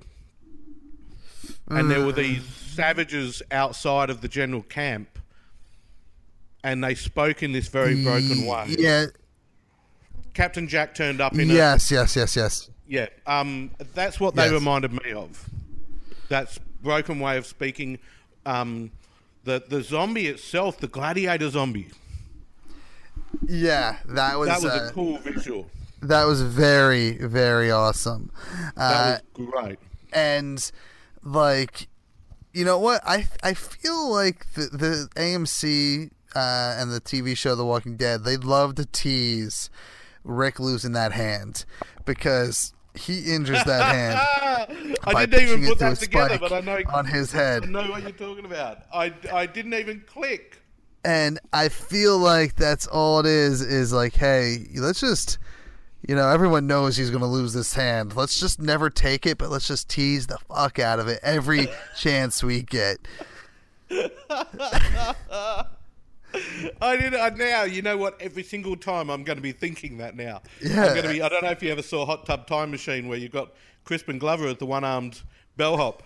and there were these savages outside of the general camp, and they spoke in this very broken way. Yeah. Captain Jack turned up in a Yes, yes, yes, yes. yeah, um, that's what they Yes. reminded me of. That's broken way of speaking. Um, the the zombie itself, the gladiator zombie, Yeah, that was that was uh, a cool visual. that was very very awesome. Uh, That was great. and like you know what I I feel like the the AMC uh, and the TV show The Walking Dead they love to tease Rick losing that hand because he injures that hand I by didn't even put that together, but I know on his head. I know what you're talking about. I, I didn't even click. and I feel like that's all it is. Is like, hey, let's just, you know, everyone knows he's going to lose this hand. Let's just never take it, but let's just tease the fuck out of it every chance we get. I did I, uh, now. You know what? Every single time I'm going to be thinking that now. Yeah. I'm going to be. I don't know if you ever saw Hot Tub Time Machine where you've got Crispin Glover as the one-armed bellhop,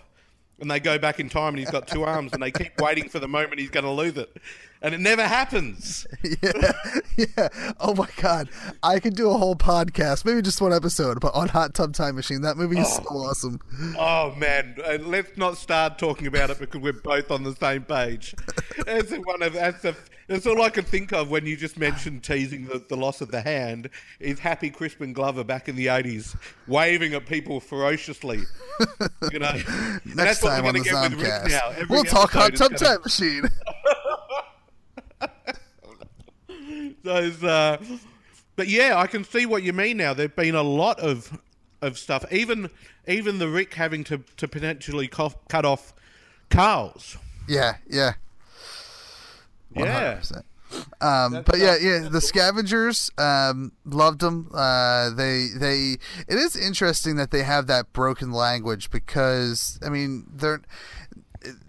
and they go back in time and he's got two arms and they keep waiting for the moment he's going to lose it and it never happens yeah, yeah. Oh my god, I could do a whole podcast, maybe just one episode, but on Hot Tub Time Machine. That movie is so oh. awesome. oh man and let's not start talking about it because we're both on the same page that's one of that's, the, that's all i can think of when you just mentioned teasing the, the loss of the hand is happy crispin glover back in the 80s waving at people ferociously you know? Next time on the gonna get with Zombcast, we'll talk Tub gonna- Time Machine. those uh but yeah i can see what you mean now. There've been a lot of of stuff. Even even the rick having to to potentially cough, cut off carl's. Yeah, yeah. Yeah. 100%. Um, but yeah, yeah, the scavengers um, loved them. Uh, they they it is interesting that they have that broken language because I mean they're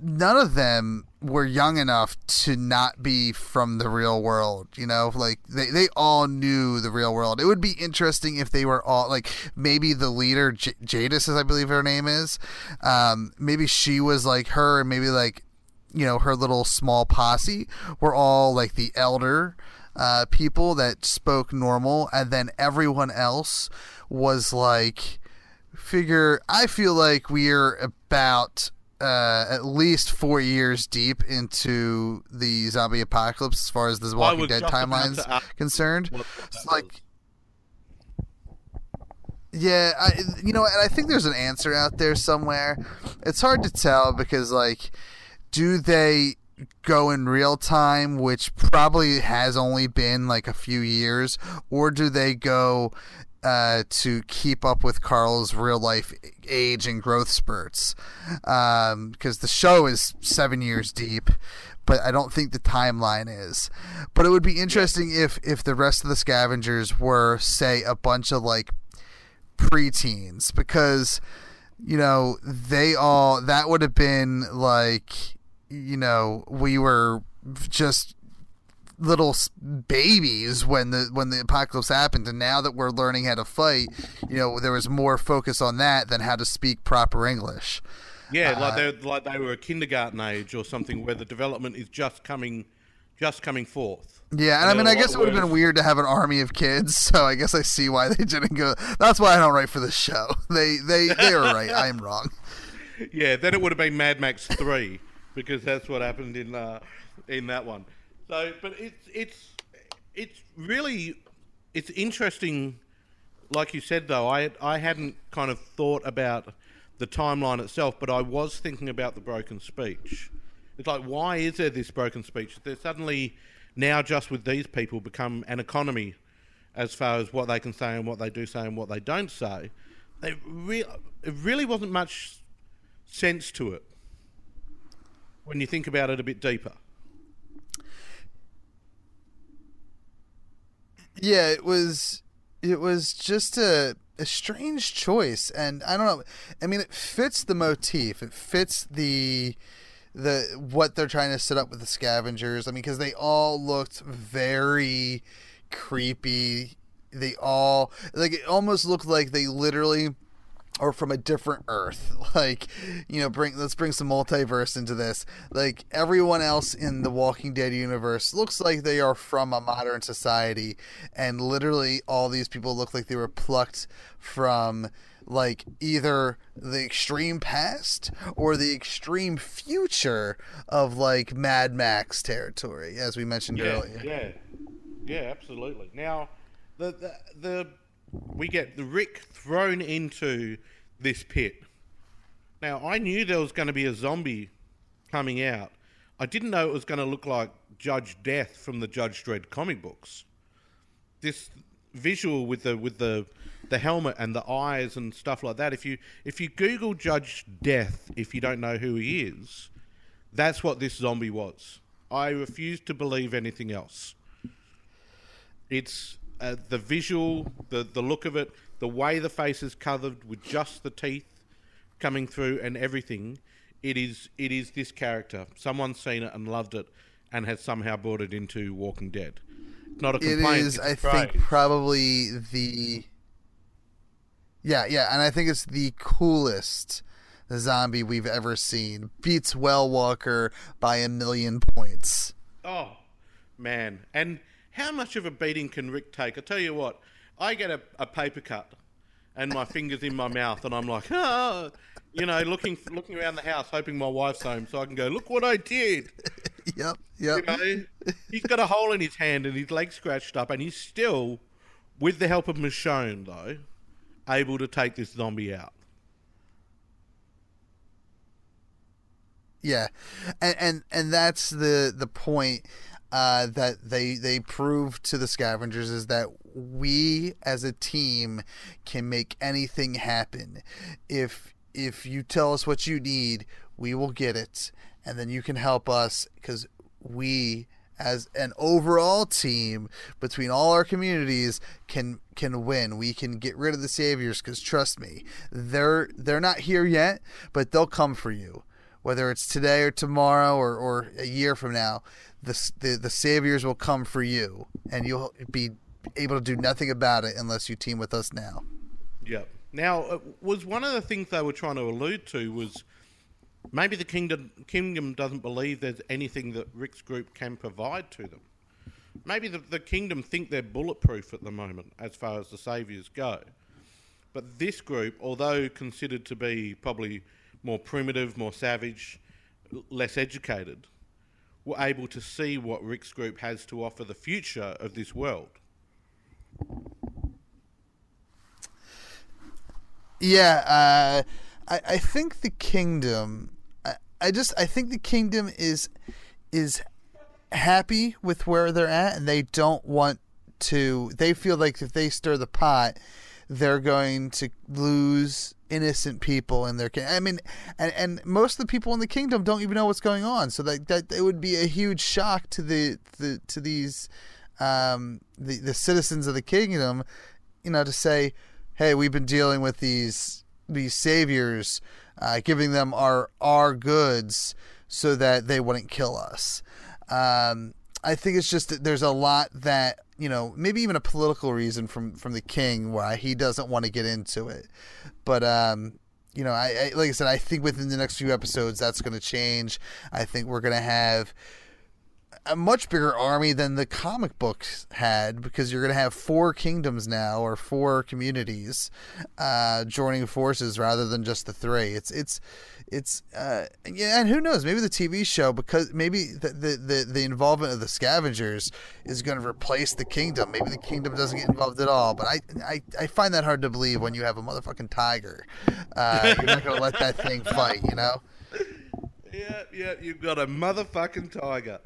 none of them were young enough to not be from the real world you know? Like they, they all knew the real world. It would be interesting if they were all like maybe the leader J- Jadis as i believe her name is. Um, maybe she was like her and maybe like you know her little small posse were all like the elder uh, people that spoke normal and then everyone else was like figure i feel like we're about uh, at least four years deep into the zombie apocalypse as far as the Walking was Dead timeline's concerned. what- what that It's like, yeah, I, you know, and I think there's an answer out there somewhere. It's hard to tell because, like, do they go in real time, which probably has only been like a few years, or do they go uh, to keep up with Carl's real life age and growth spurts? Because the show is seven years deep, but I don't think the timeline is. But it would be interesting if if the rest of the scavengers were, say, a bunch of like preteens, because you know they all that would have been like you know we were just little babies when the when the apocalypse happened. And now that we're learning how to fight you know there was more focus on that than how to speak proper english. Yeah Uh, like they like they were a kindergarten age or something where the development is just coming just coming forth. Yeah and i mean i guess it would have been weird to have an army of kids so i guess i see why they didn't go. That's why i don't write for the show. They they they were right. I am wrong. Yeah then it would have been mad max 3 because that's what happened in uh, in that one. So but it's it's it's really it's interesting. Like you said though i i hadn't kind of thought about the timeline itself but i was thinking about the broken speech. It's like why is there this broken speech? There's suddenly now just with these people become an economy as far as what they can say and what they do say and what they don't say. They re- it really wasn't much sense to it when you think about it a bit deeper Yeah, it was it was just a a strange choice and I don't know. I mean, it fits the motif. It fits the the what they're trying to set up with the scavengers. I mean, cuz they all looked very creepy. They all like it almost looked like they literally or from a different earth. Like you know bring let's bring some multiverse into this. Like everyone else in the walking dead universe looks like they are from a modern society and literally all these people look like they were plucked from like either the extreme past or the extreme future of like Mad Max territory as we mentioned yeah earlier. yeah. Yeah absolutely. Now the, the the we get the rick thrown into this pit now i knew there was going to be a zombie coming out i didn't know it was going to look like judge death from the judge dredd comic books this visual with the with the the helmet and the eyes and stuff like that. If you if you Google Judge Death, if you don't know who he is, that's what this zombie was. I refuse to believe anything else. It's uh, the visual, the the look of it, the way the face is covered with just the teeth coming through and everything. It is it is this character. Someone's seen it and loved it, and has somehow brought it into Walking Dead. Not a it complaint. is it's a i think probably the yeah yeah and i think it's the coolest zombie we've ever seen. Beats Well Walker by a million points. Oh, man. And how much of a beating can Rick take? I tell you what, I get a, a paper cut and my fingers in my mouth, and I'm like, oh, you know, looking looking around the house, hoping my wife's home so I can go, look what I did. Yep, You yep. know, he's got a hole in his hand and his leg scratched up, and he's still, with the help of Michonne, though, able to take this zombie out. Yeah, and and and that's the the point uh, that they they prove to the scavengers is that we as a team can make anything happen. If if you tell us what you need, we will get it, and then you can help us because we as an overall team between all our communities can can win. We can get rid of the saviors because trust me, they're they're not here yet, but they'll come for you whether it's today or tomorrow or, or a year from now, the, the the saviors will come for you, and you'll be able to do nothing about it unless you team with us now. Yep. Now, uh, was one of the things they were trying to allude to was maybe the kingdom kingdom doesn't believe there's anything that Rick's group can provide to them. Maybe the, the kingdom think they're bulletproof at the moment as far as the saviors go. But this group, although considered to be probably more primitive, more savage, less educated, were able to see what Rick's group has to offer the future of this world. Yeah, uh, I I think the kingdom. I, I just I think the kingdom is is happy with where they're at, and they don't want to. They feel like if they stir the pot, they're going to lose innocent people in their. ki- I mean, and and most of the people in the kingdom don't even know what's going on, so that that it would be a huge shock to the, the to these um the the citizens of the kingdom, you know, to say, hey, we've been dealing with these these saviors, uh, giving them our our goods so that they wouldn't kill us. Um, I think it's just that there's a lot that you know, maybe even a political reason from from the king why he doesn't want to get into it. But um, you know, I, I like I said, I think within the next few episodes that's going to change. I think we're going to have a much bigger army than the comic books had because you're going to have four kingdoms now or four communities uh, joining forces rather than just the three. It's it's it's uh, yeah, and who knows? Maybe the TV show because maybe the the, the, the involvement of the scavengers is going to replace the kingdom. Maybe the kingdom doesn't get involved at all. But I I, I find that hard to believe when you have a motherfucking tiger. Uh, you're not going to let that thing fight, you know? Yeah, yeah, you've got a motherfucking tiger.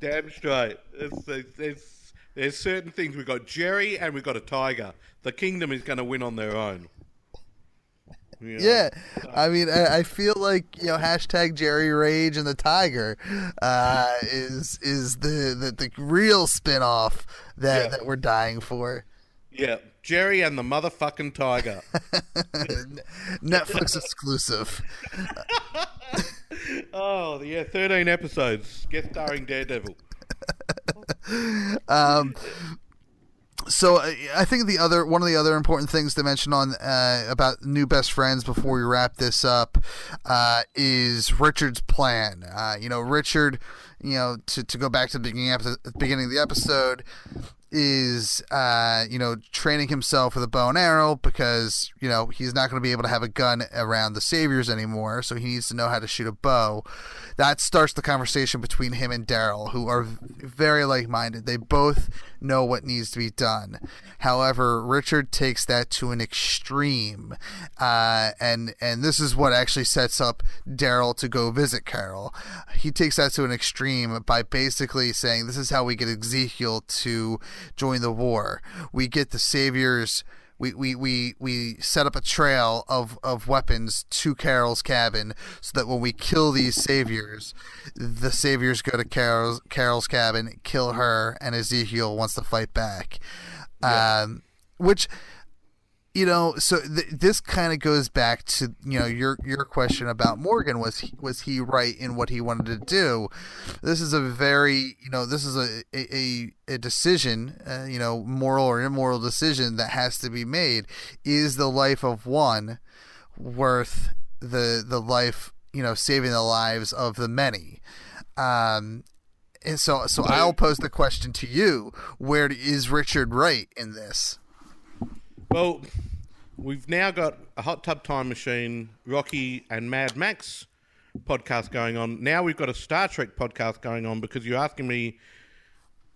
Damn straight. It's, it's, it's, there's certain things. We've got Jerry and we've got a tiger. The kingdom is going to win on their own. You know? Yeah, I mean, I, I feel like you know, hashtag Jerry Rage and the Tiger uh, is is the, the the real spinoff that Yeah. that we're dying for. Yeah, Jerry and the motherfucking tiger. Netflix exclusive. oh, yeah, 13 episodes. Guest starring Daredevil. Um, so uh, I think the other one of the other important things to mention on uh, about new best friends before we wrap this up uh, is Richard's plan. Uh, you know, Richard. You know, to, to go back to the beginning of the beginning of the episode, is uh, you know training himself with a bow and arrow because you know he's not going to be able to have a gun around the saviors anymore, so he needs to know how to shoot a bow. That starts the conversation between him and Daryl, who are very like-minded. They both know what needs to be done. However, Richard takes that to an extreme, uh, and and this is what actually sets up Daryl to go visit Carol. He takes that to an extreme by basically saying, "This is how we get Ezekiel to join the war. We get the saviors." We, we, we, we set up a trail of, of weapons to Carol's cabin so that when we kill these saviors, the saviors go to Carol's, Carol's cabin, kill her, and Ezekiel wants to fight back. Um, which you know, so th- this kind of goes back to you know your your question about Morgan was he, was he right in what he wanted to do? This is a very you know this is a a, a decision uh, you know moral or immoral decision that has to be made. Is the life of one worth the the life, you know, saving the lives of the many. Um, and so, so I'll pose the question to you: Where is Richard right in this? Well, we've now got a hot tub time machine, Rocky, and Mad Max podcast going on. Now we've got a Star Trek podcast going on because you're asking me,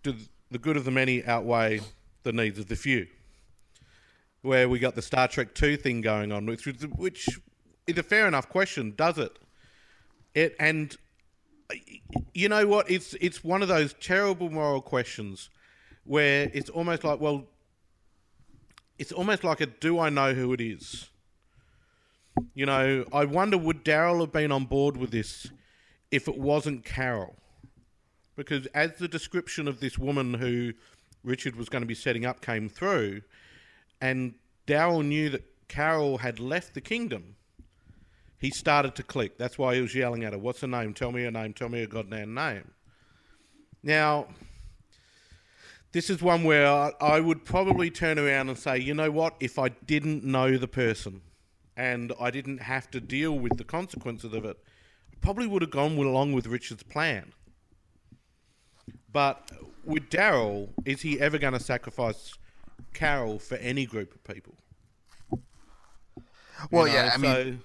do the good of the many outweigh the needs of the few? Where we got the Star Trek Two thing going on, which which is a fair enough question, does it? It and you know what? It's it's one of those terrible moral questions where it's almost like, well, it's almost like a do I know who it is? You know, I wonder would Daryl have been on board with this if it wasn't Carol? Because as the description of this woman who Richard was going to be setting up came through, and Daryl knew that Carol had left the kingdom, he started to click. That's why he was yelling at her, What's her name? Tell me her name. Tell me her goddamn name. Now, this is one where I, I would probably turn around and say, you know what? If I didn't know the person and I didn't have to deal with the consequences of it, I probably would have gone along with Richard's plan. But with Daryl, is he ever going to sacrifice Carol for any group of people? Well, You yeah, I know, mean,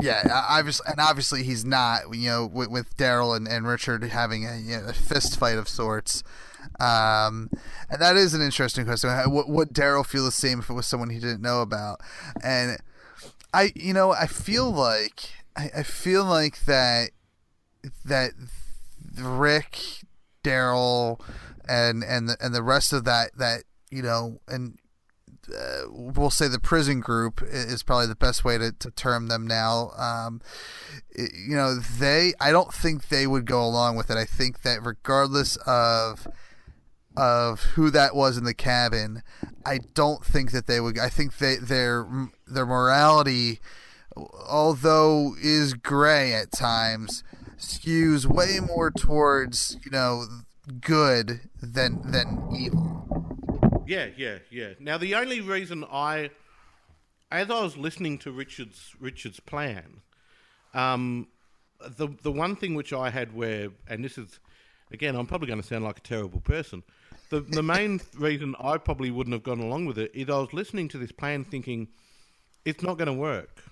yeah, obviously, and obviously he's not. You know, with, with Daryl and, and Richard having a, you know, a fist fight of sorts. Um, and that is an interesting question. Would, would Daryl feel the same if it was someone he didn't know about? And I, you know, I feel like I, I feel like that that Rick, Daryl, and and the, and the rest of that that you know and uh, we'll say the prison group is probably the best way to, to term them now. Um, you know, they I don't think they would go along with it. I think that regardless of of who that was in the cabin, I don't think that they would. I think they their their morality, although is gray at times, skews way more towards you know good than than evil. Yeah, yeah, yeah. Now the only reason I, as I was listening to Richard's Richard's plan, um, the the one thing which I had where, and this is, again, I'm probably going to sound like a terrible person. The the main reason I probably wouldn't have gone along with it is I was listening to this plan thinking, it's not going to work.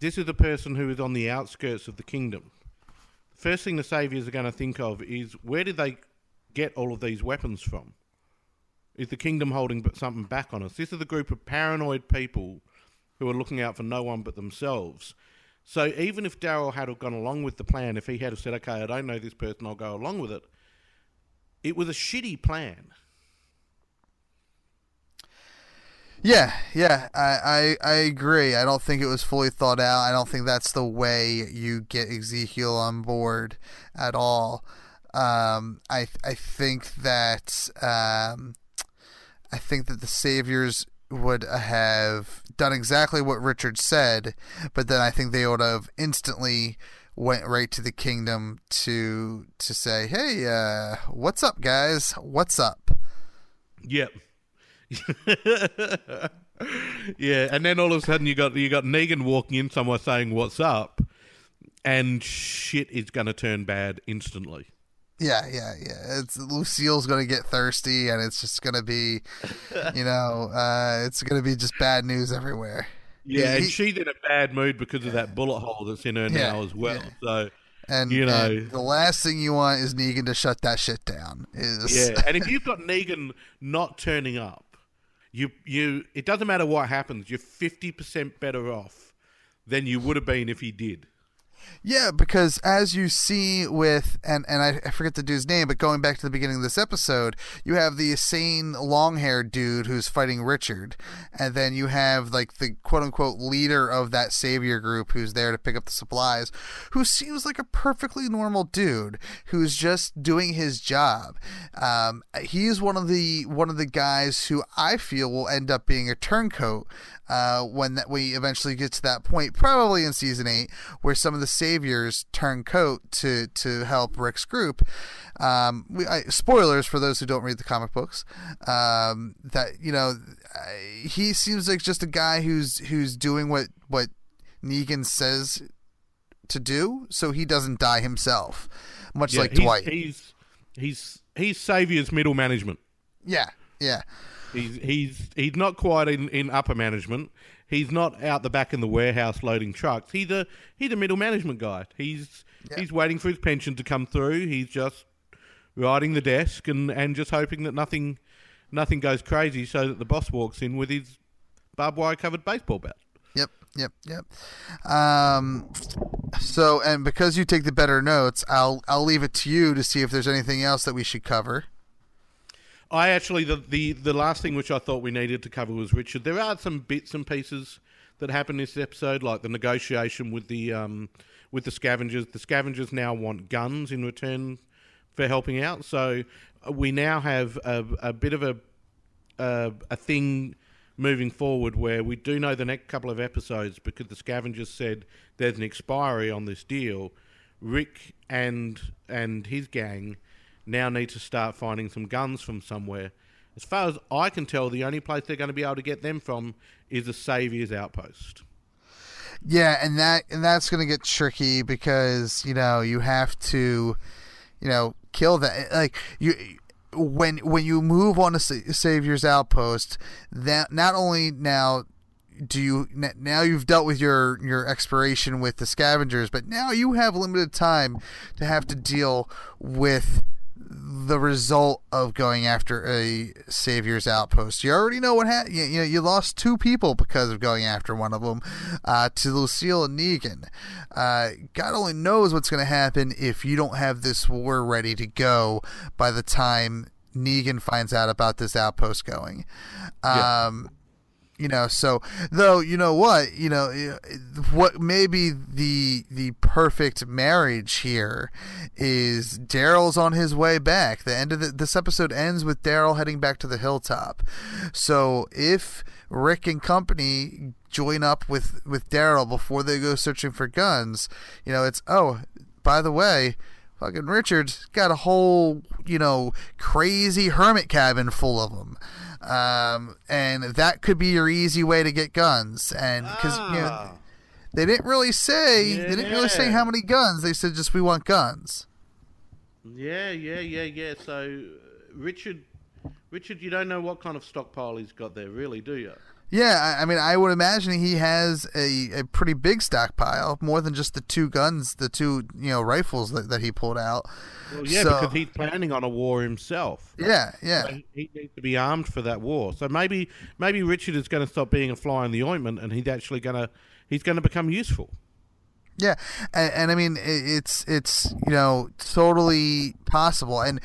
This is a person who is on the outskirts of the kingdom. First thing the saviors are going to think of is where did they get all of these weapons from? Is the kingdom holding something back on us? This is a group of paranoid people who are looking out for no one but themselves. So even if Daryl had gone along with the plan, if he had said, "Okay, I don't know this person, I'll go along with it," it was a shitty plan. Yeah, yeah, I, I I agree. I don't think it was fully thought out. I don't think that's the way you get Ezekiel on board at all. Um, I I think that um, I think that the saviors would have done exactly what Richard said, but then I think they would have instantly went right to the kingdom to to say, "Hey, uh, what's up, guys? What's up?" Yep. yeah, and then all of a sudden you got you got Negan walking in somewhere saying "What's up," and shit is going to turn bad instantly. Yeah, yeah, yeah. It's Lucille's gonna get thirsty, and it's just gonna be, you know, uh, it's gonna be just bad news everywhere. Yeah, He- and she's in a bad mood because of that bullet hole that's in her Yeah, now as well. yeah. So And You know- and the last thing you want is Negan to shut that shit down. Is yeah, and if you've got Negan not turning up, you you it doesn't matter what happens. You're fifty percent better off than you would have been if he did. Yeah, because as you see with and and I, forget the dude's name, but going back to the beginning of this episode, you have the insane long haired dude who's fighting Richard, and then you have like the quote unquote leader of that savior group who's there to pick up the supplies, who seems like a perfectly normal dude who's just doing his job. Um, he's one of the one of the guys who I feel will end up being a turncoat uh, when that we eventually get to that point, probably in season eight, where some of the saviors turn coat to to help Rick's group. Um, we, I, spoilers for those who don't read the comic books. Um, that you know, I, he seems like just a guy who's who's doing what what Negan says to do, so he doesn't die himself, much Yeah, like he's, Dwight. He's he's he's saviors middle management. yeah, yeah, He's he's he's not quite in, in upper management. He's not out the back in the warehouse loading trucks. He's a he's a middle management guy. He's Yeah. he's waiting for his pension to come through. He's just riding the desk and, and just hoping that nothing nothing goes crazy so that the boss walks in with his barbed wire covered baseball bat. yep, yep, yep. Um, so and because you take the better notes, I'll I'll leave it to you to see if there's anything else that we should cover. I actually the, the the last thing which I thought we needed to cover was Richard. There are some bits and pieces that happen in this episode, like the negotiation with the um, with the scavengers. The scavengers now want guns in return for helping out, so uh, we now have a, a bit of a, a a thing moving forward where we do know the next couple of episodes because the scavengers said there's an expiry on this deal. Rick and and his gang now need to start finding some guns from somewhere. As far as I can tell, the only place they're going to be able to get them from is the Saviour's outpost. Yeah, and that and that's going to get tricky because you know you have to, you know, kill that. Like you, when when you move on to Sa- Savior's outpost, that not only now do you now you've dealt with your your expiration with the scavengers, but now you have limited time to have to deal with the result of going after a savior's outpost. You already know what happened. You, you know, you lost two people because of going after one of them uh, to Lucille and Negan. Uh, God only knows what's going to happen if you don't have this war ready to go by the time Negan finds out about this outpost going. Yeah. You know so though you know what you know eh, what maybe the the perfect marriage here is daryl's on his way back. The end of the, this episode ends with daryl heading back to the hilltop. So if rick and company join up with with daryl before they go searching for guns you know it's oh by the way fucking richard's got a whole you know crazy hermit cabin full of them um, and that could be your easy way to get guns. And because you know, Ah. they didn't really say they didn't really say how many guns. They said just we want guns. Yeah, yeah, yeah, yeah. So, uh, Richard, Richard, you don't know what kind of stockpile he's got there, really, do you? Yeah, I, I mean, I would imagine he has a, a pretty big stockpile, more than just the two guns, the two you know rifles that, that he pulled out. Well, yeah, So- because he's planning on a war himself. Yeah, yeah. So he needs to be armed for that war. So maybe maybe Richard is going to stop being a fly in the ointment, and he's actually going to he's going to become useful. Yeah, and, and I mean it's it's you know totally possible, and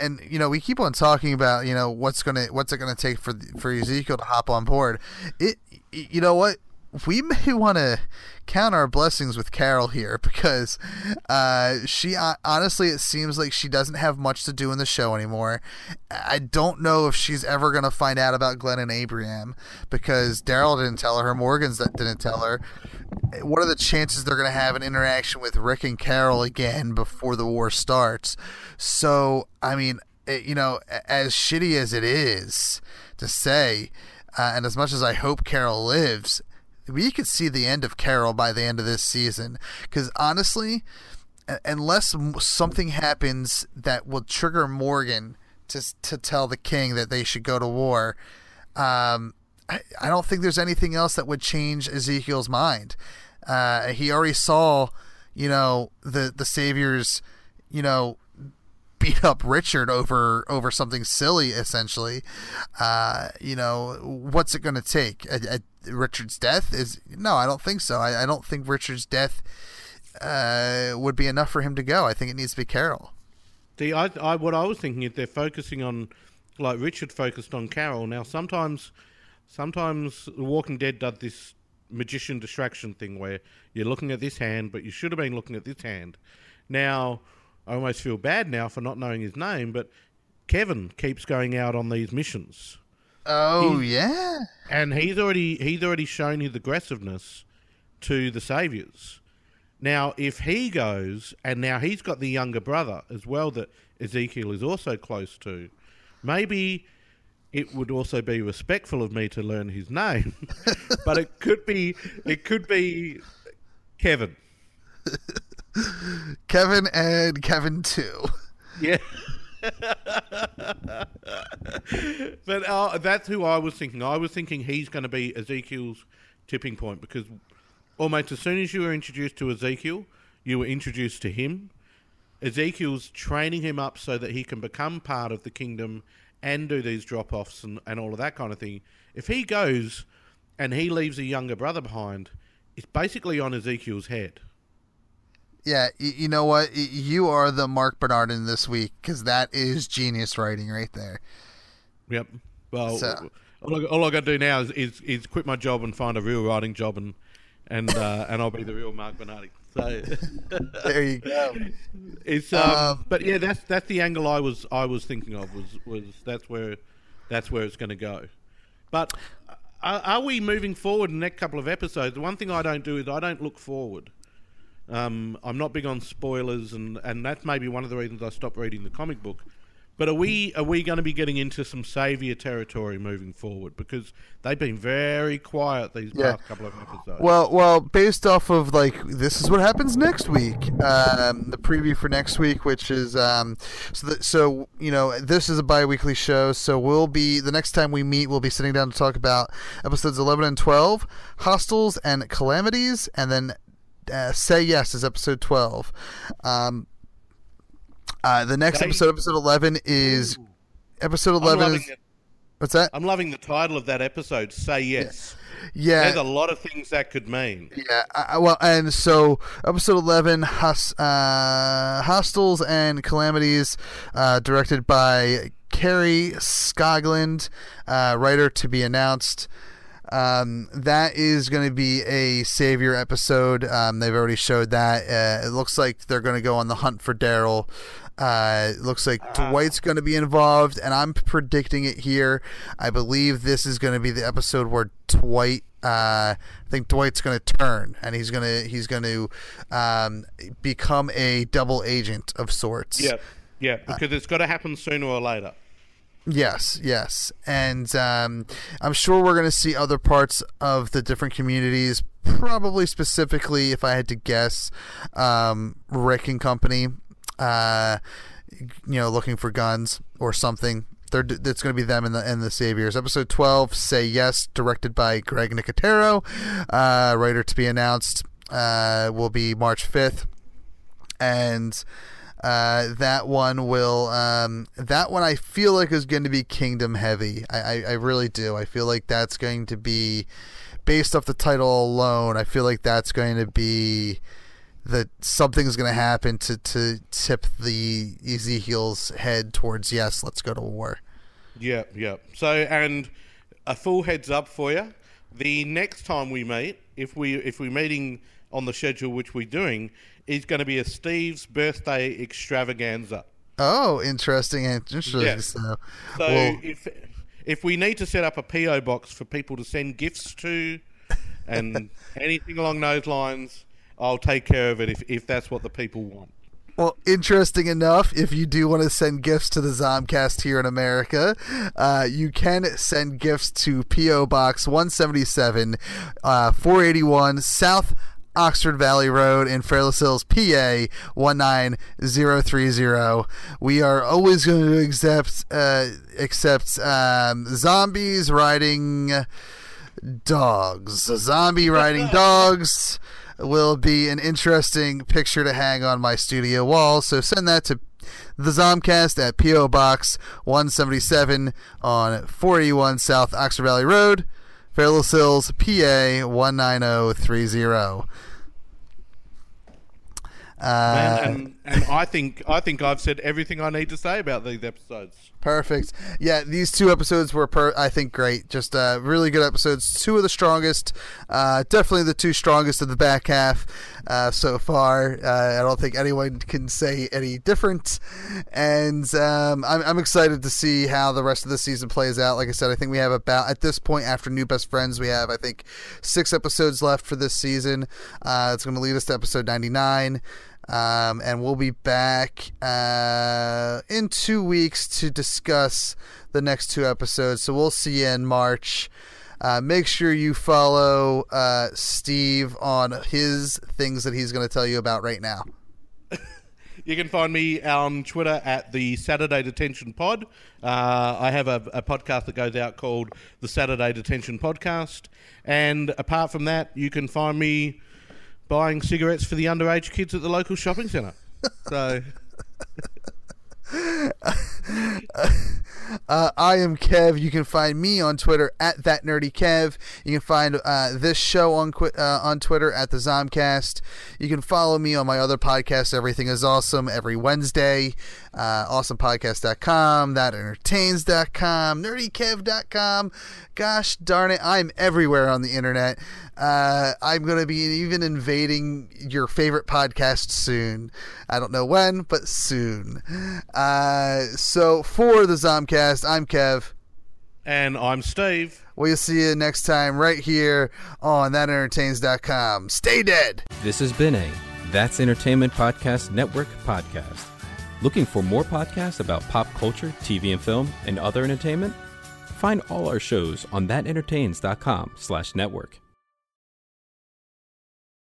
and you know we keep on talking about you know what's gonna what's it gonna take for for Ezekiel to hop on board. It you know what we may want to count our blessings with Carol here because uh, she uh, honestly it seems like she doesn't have much to do in the show anymore. I don't know if she's ever gonna find out about Glenn and Abraham because Daryl didn't tell her, Morgan's that didn't tell her. What are the chances they're gonna have an interaction with Rick and Carol again before the war starts? So I mean, it, you know, as shitty as it is to say, uh, and as much as I hope Carol lives, we could see the end of Carol by the end of this season. Because honestly, unless something happens that will trigger Morgan to to tell the king that they should go to war, um, I, I don't think there's anything else that would change Ezekiel's mind. Uh, he already saw, you know, the the saviors, you know, beat up Richard over over something silly, essentially. Uh, you know, what's it going to take? A, a, Richard's death is no, I don't think so. I, I don't think Richard's death uh, would be enough for him to go. I think it needs to be Carol. See, I, I what I was thinking is they're focusing on like Richard focused on Carol. Now sometimes sometimes The Walking Dead does this magician distraction thing where you're looking at this hand, but you should have been looking at this hand. Now I almost feel bad now for not knowing his name, but Kevin keeps going out on these missions. Oh He's- yeah, and he's already he's already shown his aggressiveness to the saviors. Now, if he goes, and now he's got the younger brother as well that Ezekiel is also close to, maybe it would also be respectful of me to learn his name. but it could be it could be Kevin. Kevin and Kevin too. Yeah. but uh, that's who I was thinking. I was thinking he's going to be Ezekiel's tipping point because almost as soon as you were introduced to Ezekiel, you were introduced to him. Ezekiel's training him up so that he can become part of the kingdom and do these drop offs and, and all of that kind of thing. If he goes and he leaves a younger brother behind, it's basically on Ezekiel's head. Yeah, you know what? You are the Mark Bernard in this week because that is genius writing right there. Yep. Well, So- all, I, all I got to do now is, is is quit my job and find a real writing job, and and uh, and I'll be the real Mark Bernardi. So There you go. it's um, Um, but yeah, that's that's the angle I was I was thinking of was was that's where that's where it's going to go. But are, are we moving forward in the next couple of episodes? The one thing I don't do is I don't look forward. Um, I'm not big on spoilers, and, and that's maybe one of the reasons I stopped reading the comic book. But are we are we going to be getting into some savior territory moving forward? Because they've been very quiet these Yeah. past couple of episodes. Well, well, based off of like this is what happens next week. Um, the preview for next week, which is um, so that, so you know this is a bi-weekly show, so we'll be the next time we meet, we'll be sitting down to talk about episodes eleven and twelve, hostiles and calamities, and then uh, say yes is episode twelve. Um, uh, the next episode, episode eleven, is episode eleven. Is, it. what's that? I'm loving the title of that episode. Say yes. Yeah, There's a lot of things that could mean. Yeah, I, I- well, and so episode eleven, Hos, uh, hostiles and calamities, uh, directed by Kari Skogland, uh, writer to be announced. Um, that is going to be a savior episode. Um, they've already showed that. Uh, it looks like they're going to go on the hunt for Daryl. Uh, it looks like Dwight's going to be involved, and I'm predicting it here. I believe this is going to be the episode where Dwight. Uh, I think Dwight's going to turn, and he's going to he's going to um, become a double agent of sorts. Yeah, yeah, because it's got to happen sooner or later. Yes, yes, and um, I'm sure we're going to see other parts of the different communities. Probably specifically, if I had to guess, um, Rick and Company, uh, you know, looking for guns or something. They're, it's going to be them and the and the Saviors. Episode 12, Say Yes, directed by Greg Nicotero, uh, writer to be announced, uh, will be March 5th, and uh, that one will. Um, that one I feel like is going to be Kingdom heavy. I, I, I really do. I feel like that's going to be based off the title alone. I feel like that's going to be that something's going to happen to to tip the Ezekiel's head towards yes, let's go to war. Yeah, yeah. So, and a full heads up for you: the next time we meet, if we if we're meeting on the schedule which we're doing, is going to be a Steve's birthday extravaganza. Oh, interesting. Interesting. Yeah. So, So well, if if we need to set up a PO box for people to send gifts to, and anything along those lines, I'll take care of it if if that's what the people want. Well, interesting enough, if you do want to send gifts to the Zombcast here in America, uh, you can send gifts to P.O. Box 177, uh, 481 South Oxford Valley Road in Fairless Hills, PA 19030. We are always going to accept, uh, accept um, zombies riding dogs. Zombie riding dogs will be an interesting picture to hang on my studio wall. So send that to the Zombcast at PO Box 177 on 481 South Oxford Valley Road, Fairless Hills, PA 19030. Uh, And, and and I think I think I've said everything I need to say about these episodes. Perfect. Yeah, these two episodes were, per- I think, great. Just uh, really good episodes. Two of the strongest. Uh, definitely the two strongest of the back half uh, so far. Uh, I don't think anyone can say any different. And um, I'm, I'm excited to see how the rest of the season plays out. Like I said, I think we have about, at this point, after New Best Friends, we have, I think, six episodes left for this season. Uh, it's going to lead us to episode 99. Um, and we'll be back uh, in two weeks to discuss the next two episodes. So we'll see you in March. Uh, make sure you follow uh, Steve on his things that he's going to tell you about right now. You can find me on Twitter at the Saturday Detention Pod. Uh, I have a, a podcast that goes out called the Saturday Detention Podcast. And apart from that, you can find me buying cigarettes for the underage kids at the local shopping centre. So. Uh, I am Kev. You can find me on Twitter at that nerdy Kev. You can find uh, this show on uh, on Twitter at the Zombcast. You can follow me on my other podcast, Everything Is Awesome, every Wednesday. Uh, awesomepodcast.com, thatentertains.com, nerdykev.com. Gosh darn it, I'm everywhere on the internet. Uh, I'm going to be even invading your favorite podcast soon. I don't know when, but soon. Uh, so for the Zombcast, I'm Kev. And I'm Steve. We'll see you next time right here on thatentertains.com. Stay dead. This has been a That's Entertainment Podcast Network podcast. Looking for more podcasts about pop culture, TV and film, and other entertainment? Find all our shows on thatentertains.com slash network.